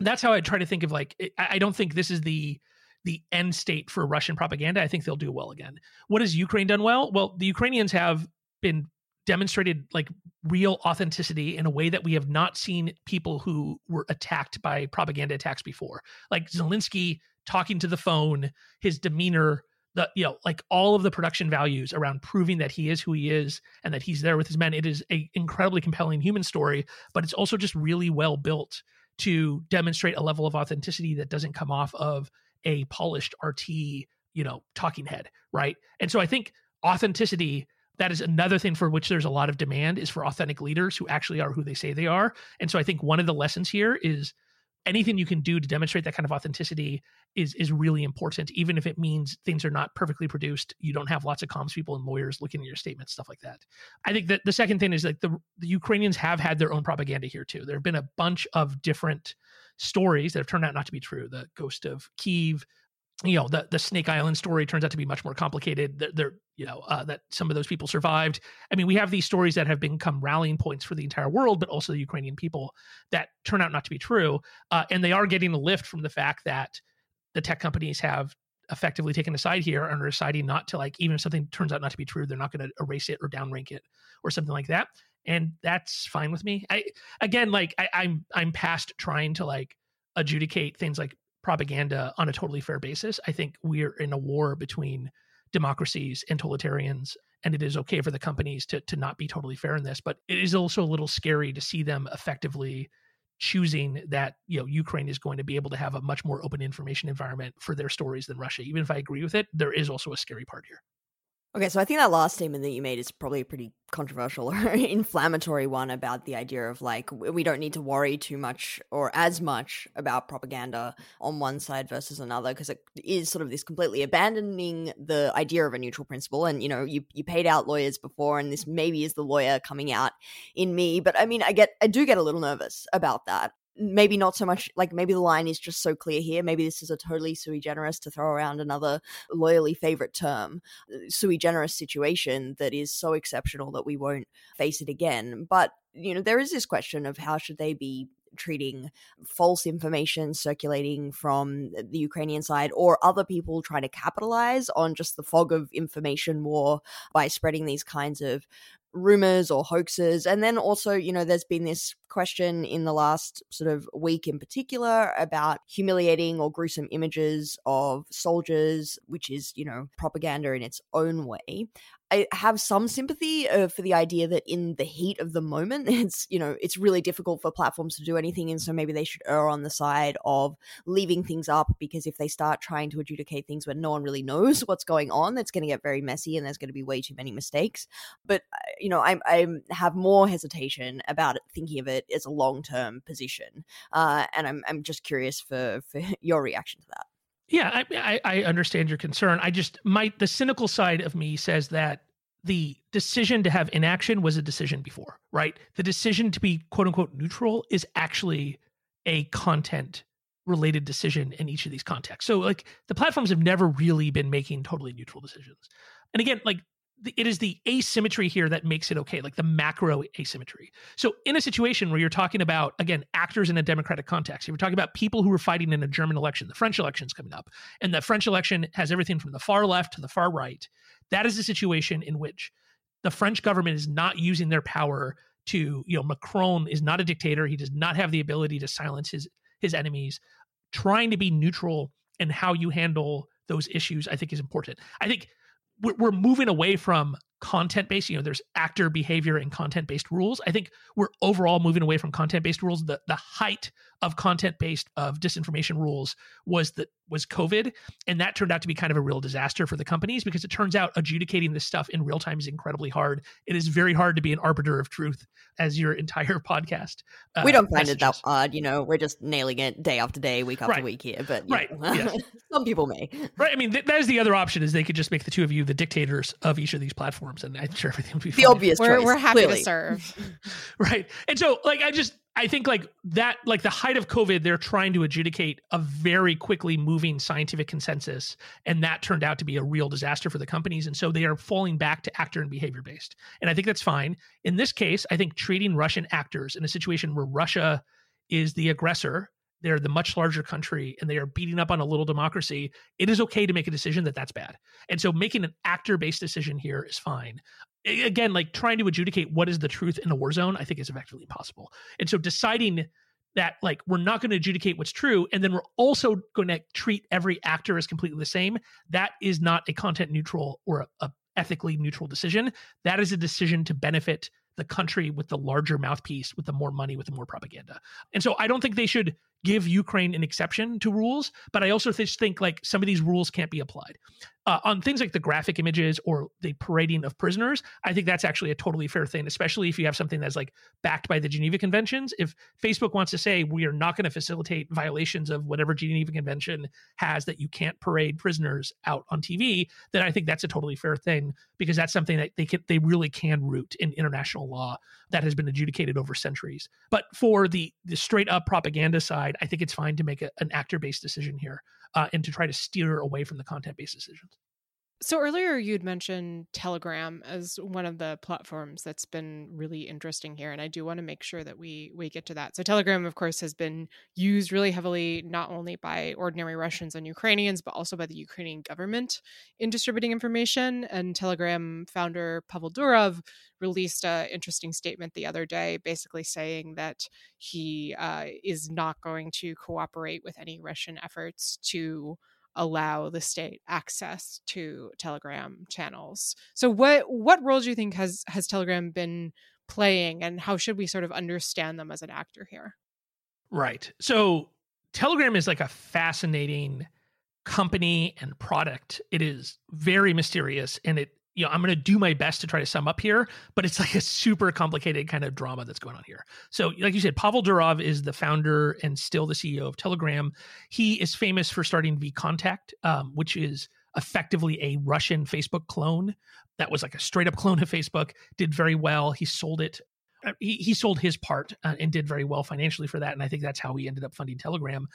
that's how I try to think of like I don't think this is the the end state for Russian propaganda. I think they'll do well again. What has Ukraine done well? Well, the Ukrainians have been demonstrated like real authenticity in a way that we have not seen people who were attacked by propaganda attacks before. Like Zelensky talking to the phone, his demeanor, the you know, like all of the production values around proving that he is who he is and that he's there with his men. It is a incredibly compelling human story, but it's also just really well built to demonstrate a level of authenticity that doesn't come off of a polished RT, you know, talking head, right? And so I think authenticity that is another thing for which there's a lot of demand is for authentic leaders who actually are who they say they are. And so I think one of the lessons here is anything you can do to demonstrate that kind of authenticity is is really important. Even if it means things are not perfectly produced you don't have lots of comms people and lawyers looking at your statements stuff like that. I think that the second thing is like the, the ukrainians have had their own propaganda here too. There have been a bunch of different stories that have turned out not to be true. The ghost of kiev you know the the Snake Island story turns out to be much more complicated. They're you know uh, that some of those people survived. I mean, we have these stories that have become rallying points for the entire world, but also the Ukrainian people that turn out not to be true, uh, and they are getting a lift from the fact that the tech companies have effectively taken a side here and are deciding not to like even if something turns out not to be true, they're not going to erase it or downrank it or something like that, and that's fine with me. I again like I, I'm I'm past trying to like adjudicate things like propaganda on a totally fair basis. I think we're in a war between democracies and totalitarians and it is okay for the companies to to not be totally fair in this but it is also a little scary to see them effectively choosing that you know Ukraine is going to be able to have a much more open information environment for their stories than Russia even if I agree with it there is also a scary part here Okay, so I think that last statement that you made is probably a pretty controversial or inflammatory one about the idea of like we don't need to worry too much or as much about propaganda on one side versus another because it is sort of this completely abandoning the idea of a neutral principle. And you know you you paid out lawyers before and this maybe is the lawyer coming out in me. But I mean I get I do get a little nervous about that maybe not so much like maybe the line is just so clear here maybe this is a totally sui generis to throw around another loyally favorite term uh, sui generis situation that is so exceptional that we won't face it again. But you know there is this question of how should they be treating false information circulating from the Ukrainian side or other people trying to capitalize on just the fog of information war by spreading these kinds of rumors or hoaxes. And then also, you know, there's been this question in the last sort of week in particular about humiliating or gruesome images of soldiers, which is, you know, propaganda in its own way. I have some sympathy uh, for the idea that in the heat of the moment, it's you know it's really difficult for platforms to do anything, and so maybe they should err on the side of leaving things up because if they start trying to adjudicate things where no one really knows what's going on, that's going to get very messy, and there's going to be way too many mistakes. But uh, you know, I, I have more hesitation about thinking of it as a long term position, uh, and I'm I'm just curious for for your reaction to that. Yeah, I, I, understand your concern. I just my the cynical side of me says that the decision to have inaction was a decision before, right? The decision to be quote unquote neutral is actually a content related decision in each of these contexts. So like the platforms have never really been making totally neutral decisions. And again, like it is the asymmetry here that makes it okay, like the macro asymmetry. So, in a situation where you're talking about, again, actors in a democratic context, you're talking about people who are fighting in a German election, the French election is coming up, and the French election has everything from the far left to the far right, that is a situation in which the French government is not using their power to, you know, Macron is not a dictator. He does not have the ability to silence his his enemies. Trying to be neutral in how you handle those issues, I think, is important. I think we're, moving away from content based you know there's actor behavior and content based rules. I think we're overall moving away from content based rules. The the height of content based of disinformation rules was that was covid and that turned out to be kind of a real disaster for the companies because it turns out adjudicating this stuff in real time is incredibly hard. It is very hard to be an arbiter of truth as your entire podcast uh, we don't find messages. it that hard you know we're just nailing it day after day week after right. week here but right. Yes. some people may. Right. I mean th- that is the other option is they could just make the two of you the dictators of each of these platforms and i'm sure everything will be the fine. obvious we're, choice, we're happy clearly. to serve right and so like i just I think like that, like the height of COVID, they're trying to adjudicate a very quickly moving scientific consensus. And that turned out to be a real disaster for the companies. And so they are falling back to actor and behavior based. And I think that's fine. In this case, I think treating Russian actors in a situation where Russia is the aggressor, they're the much larger country and they are beating up on a little democracy, it is okay to make a decision that that's bad. And so making an actor based decision here is fine. Again, like trying to adjudicate what is the truth in a war zone, I think is effectively impossible. And so deciding that like we're not going to adjudicate what's true and then we're also going to treat every actor as completely the same that is not a content neutral or a, a ethically neutral decision that is a decision to benefit the country with the larger mouthpiece, with the more money, with the more propaganda. And so I don't think they should give Ukraine an exception to rules, but I also think like some of these rules can't be applied. Uh, on things like the graphic images or the parading of prisoners, I think that's actually a totally fair thing, especially if you have something that's like backed by the Geneva Conventions. If Facebook wants to say we are not going to facilitate violations of whatever Geneva Convention has that you can't parade prisoners out on TV, then I think that's a totally fair thing because that's something that they can they really can root in international law that has been adjudicated over centuries. But for the the straight up propaganda side, I think it's fine to make a, an actor based decision here uh, and to try to steer away from the content based decisions. So earlier you'd mentioned Telegram as one of the platforms that's been really interesting here and I do want to make sure that we we get to that. So Telegram of course has been used really heavily not only by ordinary Russians and Ukrainians but also by the Ukrainian government in distributing information and Telegram founder Pavel Durov released an interesting statement the other day basically saying that he uh, is not going to cooperate with any Russian efforts to allow the state access to telegram channels. So what what role do you think has has telegram been playing and how should we sort of understand them as an actor here? Right. So telegram is like a fascinating company and product. It is very mysterious and it you know, I'm going to do my best to try to sum up here, but it's like a super complicated kind of drama that's going on here. So, like you said, Pavel Durov is the founder and still the CEO of Telegram. He is famous for starting VKontakte, um, which is effectively a Russian Facebook clone that was like a straight up clone of Facebook, did very well. He sold it. Uh, he, he sold his part uh, and did very well financially for that. And I think that's how he ended up funding Telegram.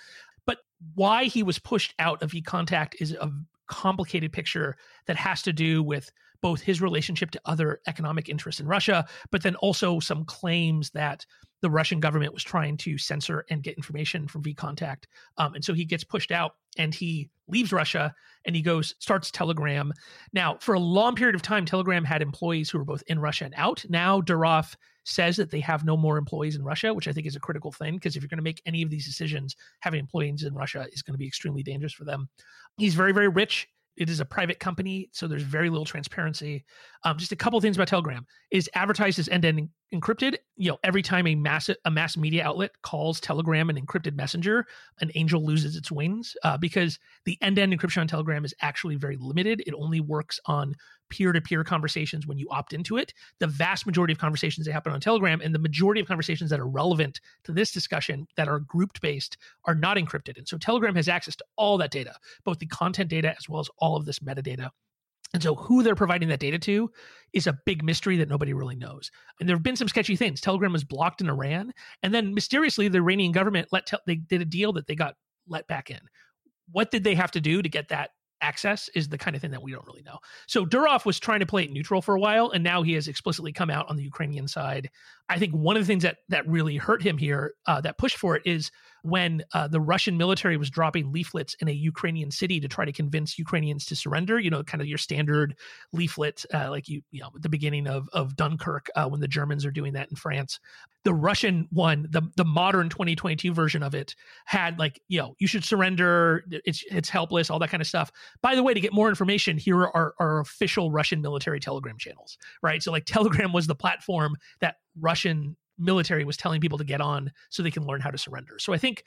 But why he was pushed out of VKontakte is a complicated picture that has to do with both his relationship to other economic interests in Russia, but then also some claims that the Russian government was trying to censor and get information from VKontakte. Um, and so he gets pushed out and he leaves Russia and he goes, starts Telegram. Now, for a long period of time, Telegram had employees who were both in Russia and out. Now, Durov says that they have no more employees in Russia, which I think is a critical thing because if you're going to make any of these decisions, having employees in Russia is going to be extremely dangerous for them. He's very, very rich it is a private company, so there's very little transparency. Um, just a couple things about Telegram is advertised as end-to-end encrypted. You know, every time a mass a mass media outlet calls Telegram an encrypted messenger, an angel loses its wings uh, because the end-to-end encryption on Telegram is actually very limited. It only works on peer-to-peer conversations when you opt into it. The vast majority of conversations that happen on Telegram and the majority of conversations that are relevant to this discussion that are grouped based are not encrypted. And so Telegram has access to all that data, both the content data as well as all of this metadata. And so, who they're providing that data to is a big mystery that nobody really knows. And there have been some sketchy things. Telegram was blocked in Iran, and then mysteriously, the Iranian government let te- they did a deal that they got let back in. What did they have to do to get that access is the kind of thing that we don't really know. So Durov was trying to play it neutral for a while, and now he has explicitly come out on the Ukrainian side. I think one of the things that that really hurt him here, uh, that pushed for it, is when uh, the Russian military was dropping leaflets in a Ukrainian city to try to convince Ukrainians to surrender. You know, kind of your standard leaflet, uh, like you, you know, at the beginning of of Dunkirk uh, when the Germans are doing that in France. The Russian one, the the modern 2022 version of it, had like, you know, you should surrender. It's it's helpless, all that kind of stuff. By the way, to get more information, here are our official Russian military Telegram channels, right? So like Telegram was the platform that Russian military was telling people to get on so they can learn how to surrender. So I think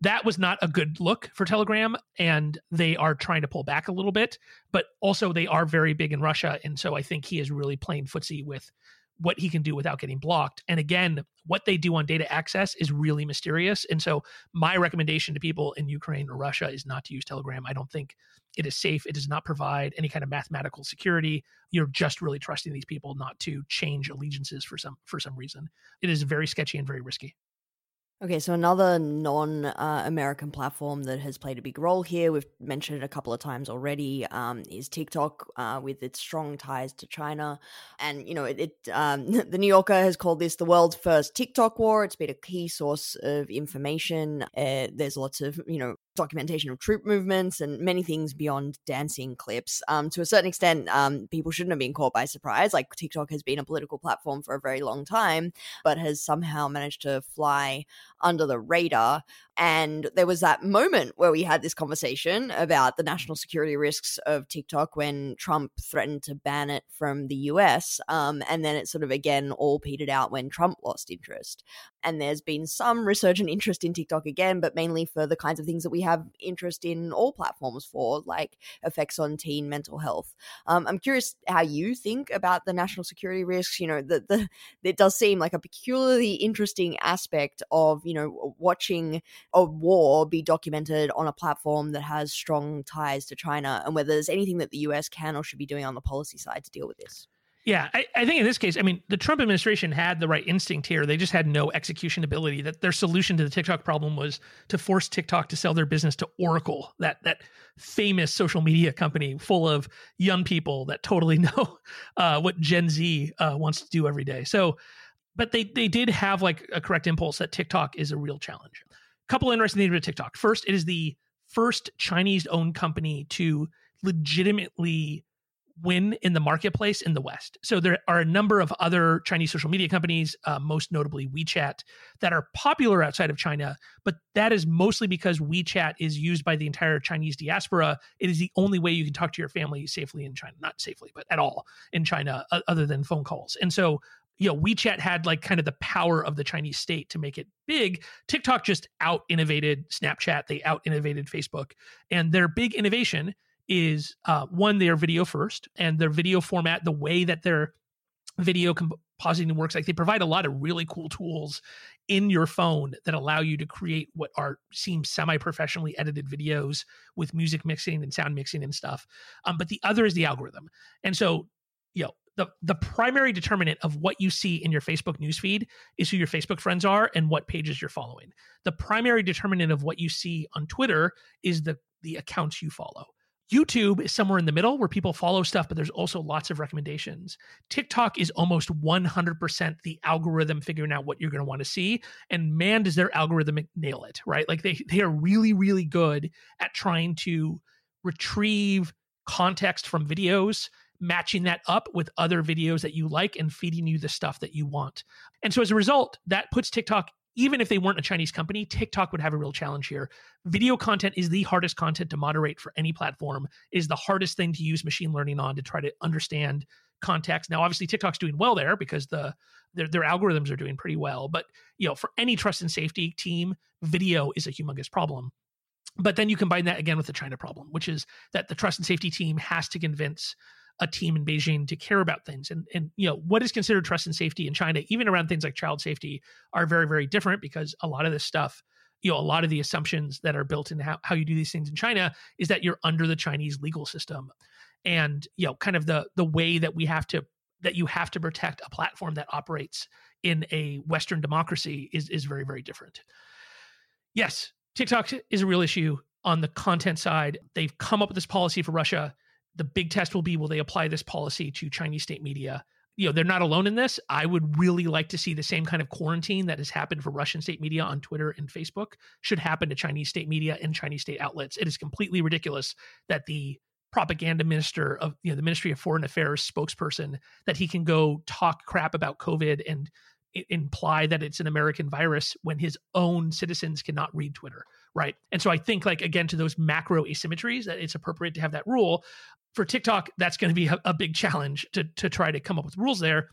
that was not a good look for Telegram, and they are trying to pull back a little bit. But also, they are very big in Russia, and so I think he is really playing footsie with what he can do without getting blocked. And again, what they do on data access is really mysterious. And so, my recommendation to people in Ukraine or Russia is not to use Telegram. I don't think it is safe. It does not provide any kind of mathematical security. You're just really trusting these people not to change allegiances for some for some reason. It is very sketchy and very risky. Okay, so another non uh, American platform that has played a big role here, we've mentioned it a couple of times already, um, is TikTok uh, with its strong ties to China. And, you know, it, it um, the New Yorker has called this the world's first TikTok war. It's been a key source of information. Uh, there's lots of, you know, documentation of troop movements and many things beyond dancing clips. Um, to a certain extent, um, people shouldn't have been caught by surprise. Like TikTok has been a political platform for a very long time, but has somehow managed to fly under the radar. And there was that moment where we had this conversation about the national security risks of TikTok when Trump threatened to ban it from the US. Um, and then it sort of again all petered out when Trump lost interest. And there's been some resurgent interest in TikTok again, but mainly for the kinds of things that we have interest in all platforms for, like effects on teen mental health. Um, I'm curious how you think about the national security risks. You know, the, the it does seem like a peculiarly interesting aspect of you know watching a war be documented on a platform that has strong ties to China, and whether there's anything that the US can or should be doing on the policy side to deal with this. Yeah, I, I, think in this case, I mean, the Trump administration had the right instinct here. They just had no execution ability. That their solution to the TikTok problem was to force TikTok to sell their business to Oracle, that that famous social media company full of young people that totally know uh, what Gen Z uh, wants to do every day. So, but they they did have like a correct impulse that TikTok is a real challenge. Couple interesting things about TikTok. First, it is the first Chinese-owned company to legitimately win in the marketplace in the West. So there are a number of other Chinese social media companies, uh, most notably WeChat, that are popular outside of China, but that is mostly because WeChat is used by the entire Chinese diaspora. It is the only way you can talk to your family safely in China, not safely, but at all in China, uh, other than phone calls. And so you know, WeChat had like kind of the power of the Chinese state to make it big. TikTok just out innovated Snapchat, they out innovated Facebook, and their big innovation is uh, one, they are video first, and their video format, the way that their video compositing works, like they provide a lot of really cool tools in your phone that allow you to create what are seem semi-professionally edited videos with music mixing and sound mixing and stuff. Um, but the other is the algorithm, and so you know the the primary determinant of what you see in your Facebook newsfeed is who your Facebook friends are and what pages you're following. The primary determinant of what you see on Twitter is the the accounts you follow. YouTube is somewhere in the middle where people follow stuff, but there's also lots of recommendations. TikTok is almost 100% the algorithm figuring out what you're going to want to see. And man, does their algorithm nail it, right? Like they, they are really, really good at trying to retrieve context from videos, matching that up with other videos that you like and feeding you the stuff that you want. And so as a result, that puts TikTok even if they weren't a Chinese company, TikTok would have a real challenge here. Video content is the hardest content to moderate for any platform. It is the hardest thing to use machine learning on to try to understand context. Now, obviously, TikTok's doing well there because the their, their algorithms are doing pretty well. But you know, for any trust and safety team, video is a humongous problem. But then you combine that again with the China problem, which is that the trust and safety team has to convince a team in Beijing to care about things. And and you know what is considered trust and safety in China, even around things like child safety, are very very different because a lot of this stuff, you know, a lot of the assumptions that are built into how, how you do these things in China is that you're under the Chinese legal system, and you know, kind of the the way that we have to that you have to protect a platform that operates in a Western democracy is is very very different. Yes, TikTok is a real issue on the content side. They've come up with this policy for Russia the big test will be will they apply this policy to Chinese state media? You know, they're not alone in this. I would really like to see the same kind of quarantine that has happened for Russian state media on Twitter and Facebook should happen to Chinese state media and Chinese state outlets. It is completely ridiculous that the propaganda minister of you know the Ministry of Foreign Affairs spokesperson that he can go talk crap about COVID and imply that it's an American virus when his own citizens cannot read Twitter, right? And so I think like again to those macro asymmetries that it's appropriate to have that rule for TikTok, that's going to be a, a big challenge to to try to come up with rules there.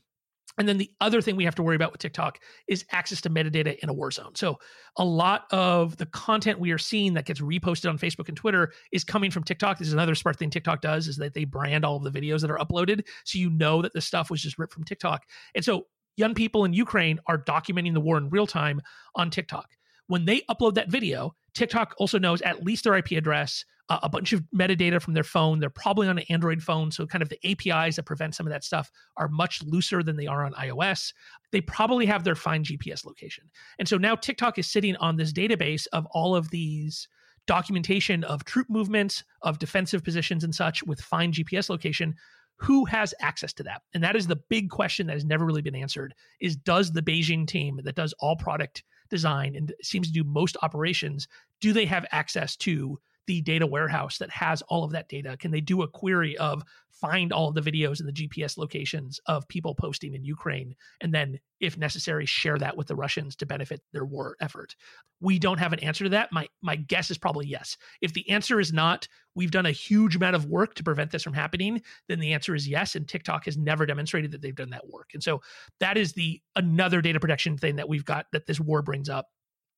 And then the other thing we have to worry about with TikTok is access to metadata in a war zone. So a lot of the content we are seeing that gets reposted on Facebook and Twitter is coming from TikTok. This is another smart thing TikTok does is that they brand all of the videos that are uploaded. So you know that the stuff was just ripped from TikTok. And so young people in Ukraine are documenting the war in real time on TikTok when they upload that video, TikTok also knows at least their IP address, uh, a bunch of metadata from their phone. They're probably on an Android phone. So, kind of the APIs that prevent some of that stuff are much looser than they are on iOS. They probably have their fine GPS location. And so now TikTok is sitting on this database of all of these documentation of troop movements, of defensive positions and such with fine GPS location. Who has access to that? And that is the big question that has never really been answered is does the Beijing team that does all product design and seems to do most operations, do they have access to the data warehouse that has all of that data? Can they do a query of find all of the videos and the GPS locations of people posting in Ukraine and then, if necessary, share that with the Russians to benefit their war effort? We don't have an answer to that. My my guess is probably yes. If the answer is not, we've done a huge amount of work to prevent this from happening, then the answer is yes. And TikTok has never demonstrated that they've done that work. And so that is the another data protection thing that we've got that this war brings up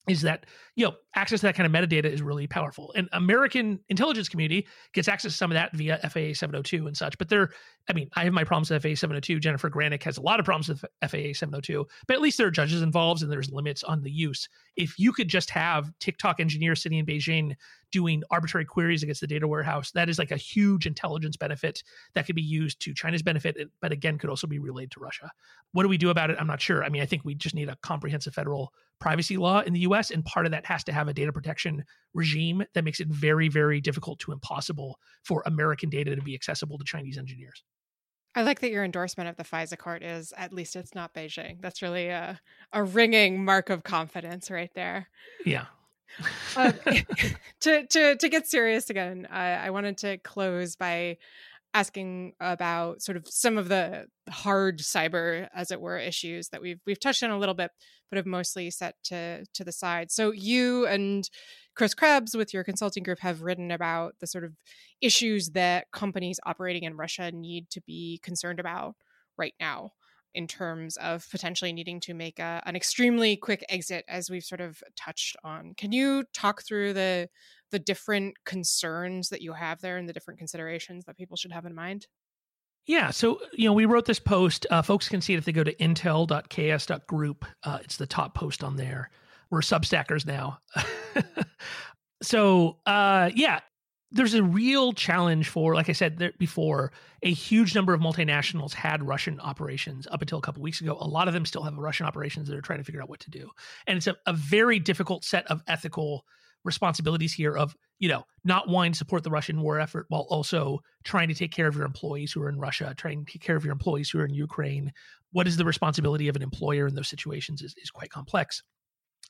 is that you know access to that kind of metadata is really powerful. And american intelligence community gets access to some of that via faa 702 and such but they're i mean i have my problems with faa 702 jennifer granick has a lot of problems with faa 702 but at least there are judges involved and there's limits on the use. If you could just have tiktok engineers sitting in beijing doing arbitrary queries against the data warehouse that is like a huge intelligence benefit that could be used to china's benefit but again could also be relayed to russia what do we do about it i'm not sure i mean i think we just need a comprehensive federal privacy law in the US. And part of that has to have a data protection regime that makes it very, very difficult to impossible for American data to be accessible to Chinese engineers. I like that your endorsement of the FISA court is at least it's not Beijing. That's really a, a ringing mark of confidence right there. Yeah. Um, to to to get serious again, I, I wanted to close by asking about sort of some of the hard cyber as it were issues that we've we've touched on a little bit but have mostly set to to the side. So you and chris krebs with your consulting group have written about the sort of issues that companies operating in russia need to be concerned about right now in terms of potentially needing to make a, an extremely quick exit as we've sort of touched on can you talk through the the different concerns that you have there and the different considerations that people should have in mind? Yeah, so you know, we wrote this post. Uh, folks can see it if they go to intel.ks.group. Uh, it's the top post on there. We're Substackers now. so uh, yeah, there's a real challenge for, like I said there before, a huge number of multinationals had Russian operations up until a couple weeks ago. A lot of them still have Russian operations that are trying to figure out what to do, and it's a, a very difficult set of ethical responsibilities here of you know not wanting to support the Russian war effort while also trying to take care of your employees who are in Russia, trying to take care of your employees who are in Ukraine. What is the responsibility of an employer in those situations is, is quite complex.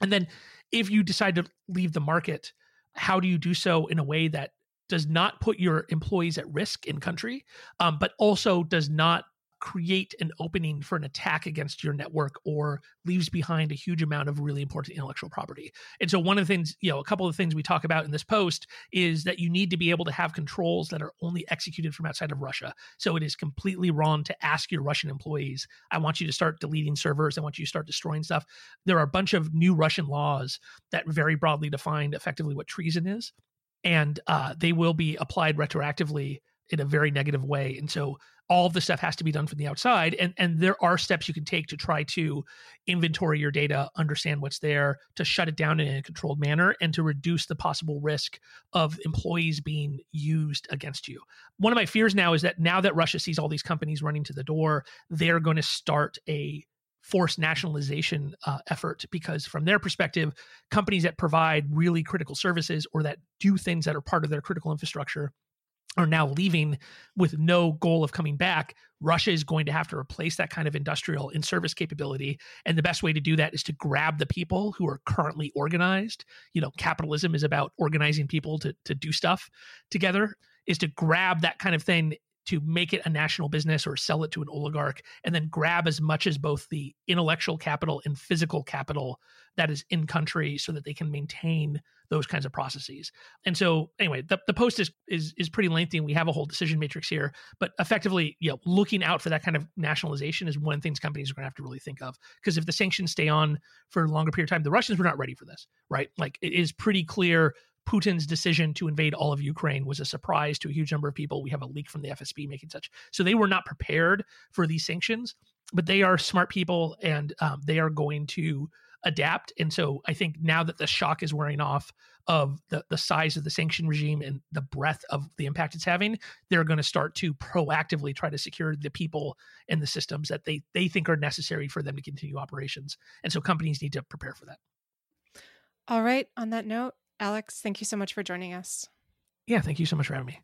And then if you decide to leave the market, how do you do so in a way that does not put your employees at risk in country, um, but also does not create an opening for an attack against your network or leaves behind a huge amount of really important intellectual property. And so one of the things, you know, a couple of things we talk about in this post is that you need to be able to have controls that are only executed from outside of Russia. So it is completely wrong to ask your Russian employees, I want you to start deleting servers, I want you to start destroying stuff. There are a bunch of new Russian laws that very broadly define effectively what treason is. And uh, they will be applied retroactively in a very negative way. And so all of the stuff has to be done from the outside and and there are steps you can take to try to inventory your data understand what's there to shut it down in a controlled manner and to reduce the possible risk of employees being used against you one of my fears now is that now that russia sees all these companies running to the door they're going to start a forced nationalization uh, effort because from their perspective companies that provide really critical services or that do things that are part of their critical infrastructure are now leaving with no goal of coming back, Russia is going to have to replace that kind of industrial in service capability. And the best way to do that is to grab the people who are currently organized. You know, capitalism is about organizing people to, to do stuff together, is to grab that kind of thing to make it a national business or sell it to an oligarch and then grab as much as both the intellectual capital and physical capital that is in country so that they can maintain those kinds of processes. And so anyway, the, the post is, is is pretty lengthy and we have a whole decision matrix here, but effectively, you know, looking out for that kind of nationalization is one of the things companies are going to have to really think of because if the sanctions stay on for a longer period of time, the Russians were not ready for this, right? Like it is pretty clear Putin's decision to invade all of Ukraine was a surprise to a huge number of people. We have a leak from the FSB making such. So they were not prepared for these sanctions, but they are smart people and um, they are going to adapt. And so I think now that the shock is wearing off of the, the size of the sanction regime and the breadth of the impact it's having, they're going to start to proactively try to secure the people and the systems that they, they think are necessary for them to continue operations. And so companies need to prepare for that. All right. On that note, Alex, thank you so much for joining us. Yeah, thank you so much for having me.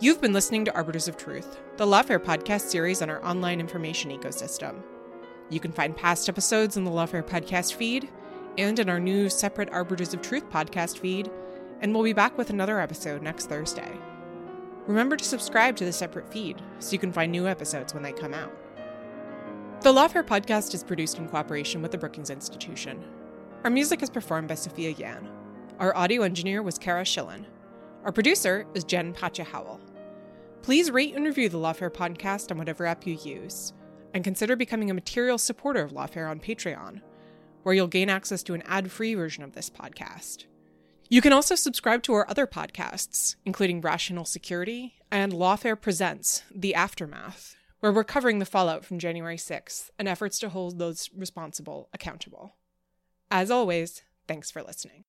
You've been listening to Arbiters of Truth, the Lawfare podcast series on our online information ecosystem. You can find past episodes in the Lawfare podcast feed and in our new separate Arbiters of Truth podcast feed, and we'll be back with another episode next Thursday. Remember to subscribe to the separate feed so you can find new episodes when they come out. The Lawfare podcast is produced in cooperation with the Brookings Institution. Our music is performed by Sophia Yan. Our audio engineer was Cara Shillenn. Our producer is Jen Patja Howell. Please rate and review the Lawfare podcast on whatever app you use, and consider becoming a material supporter of Lawfare on Patreon, where you'll gain access to an ad free version of this podcast. You can also subscribe to our other podcasts, including Rational Security and Lawfare Presents The Aftermath, where we're covering the fallout from January 6th and efforts to hold those responsible accountable. As always, thanks for listening.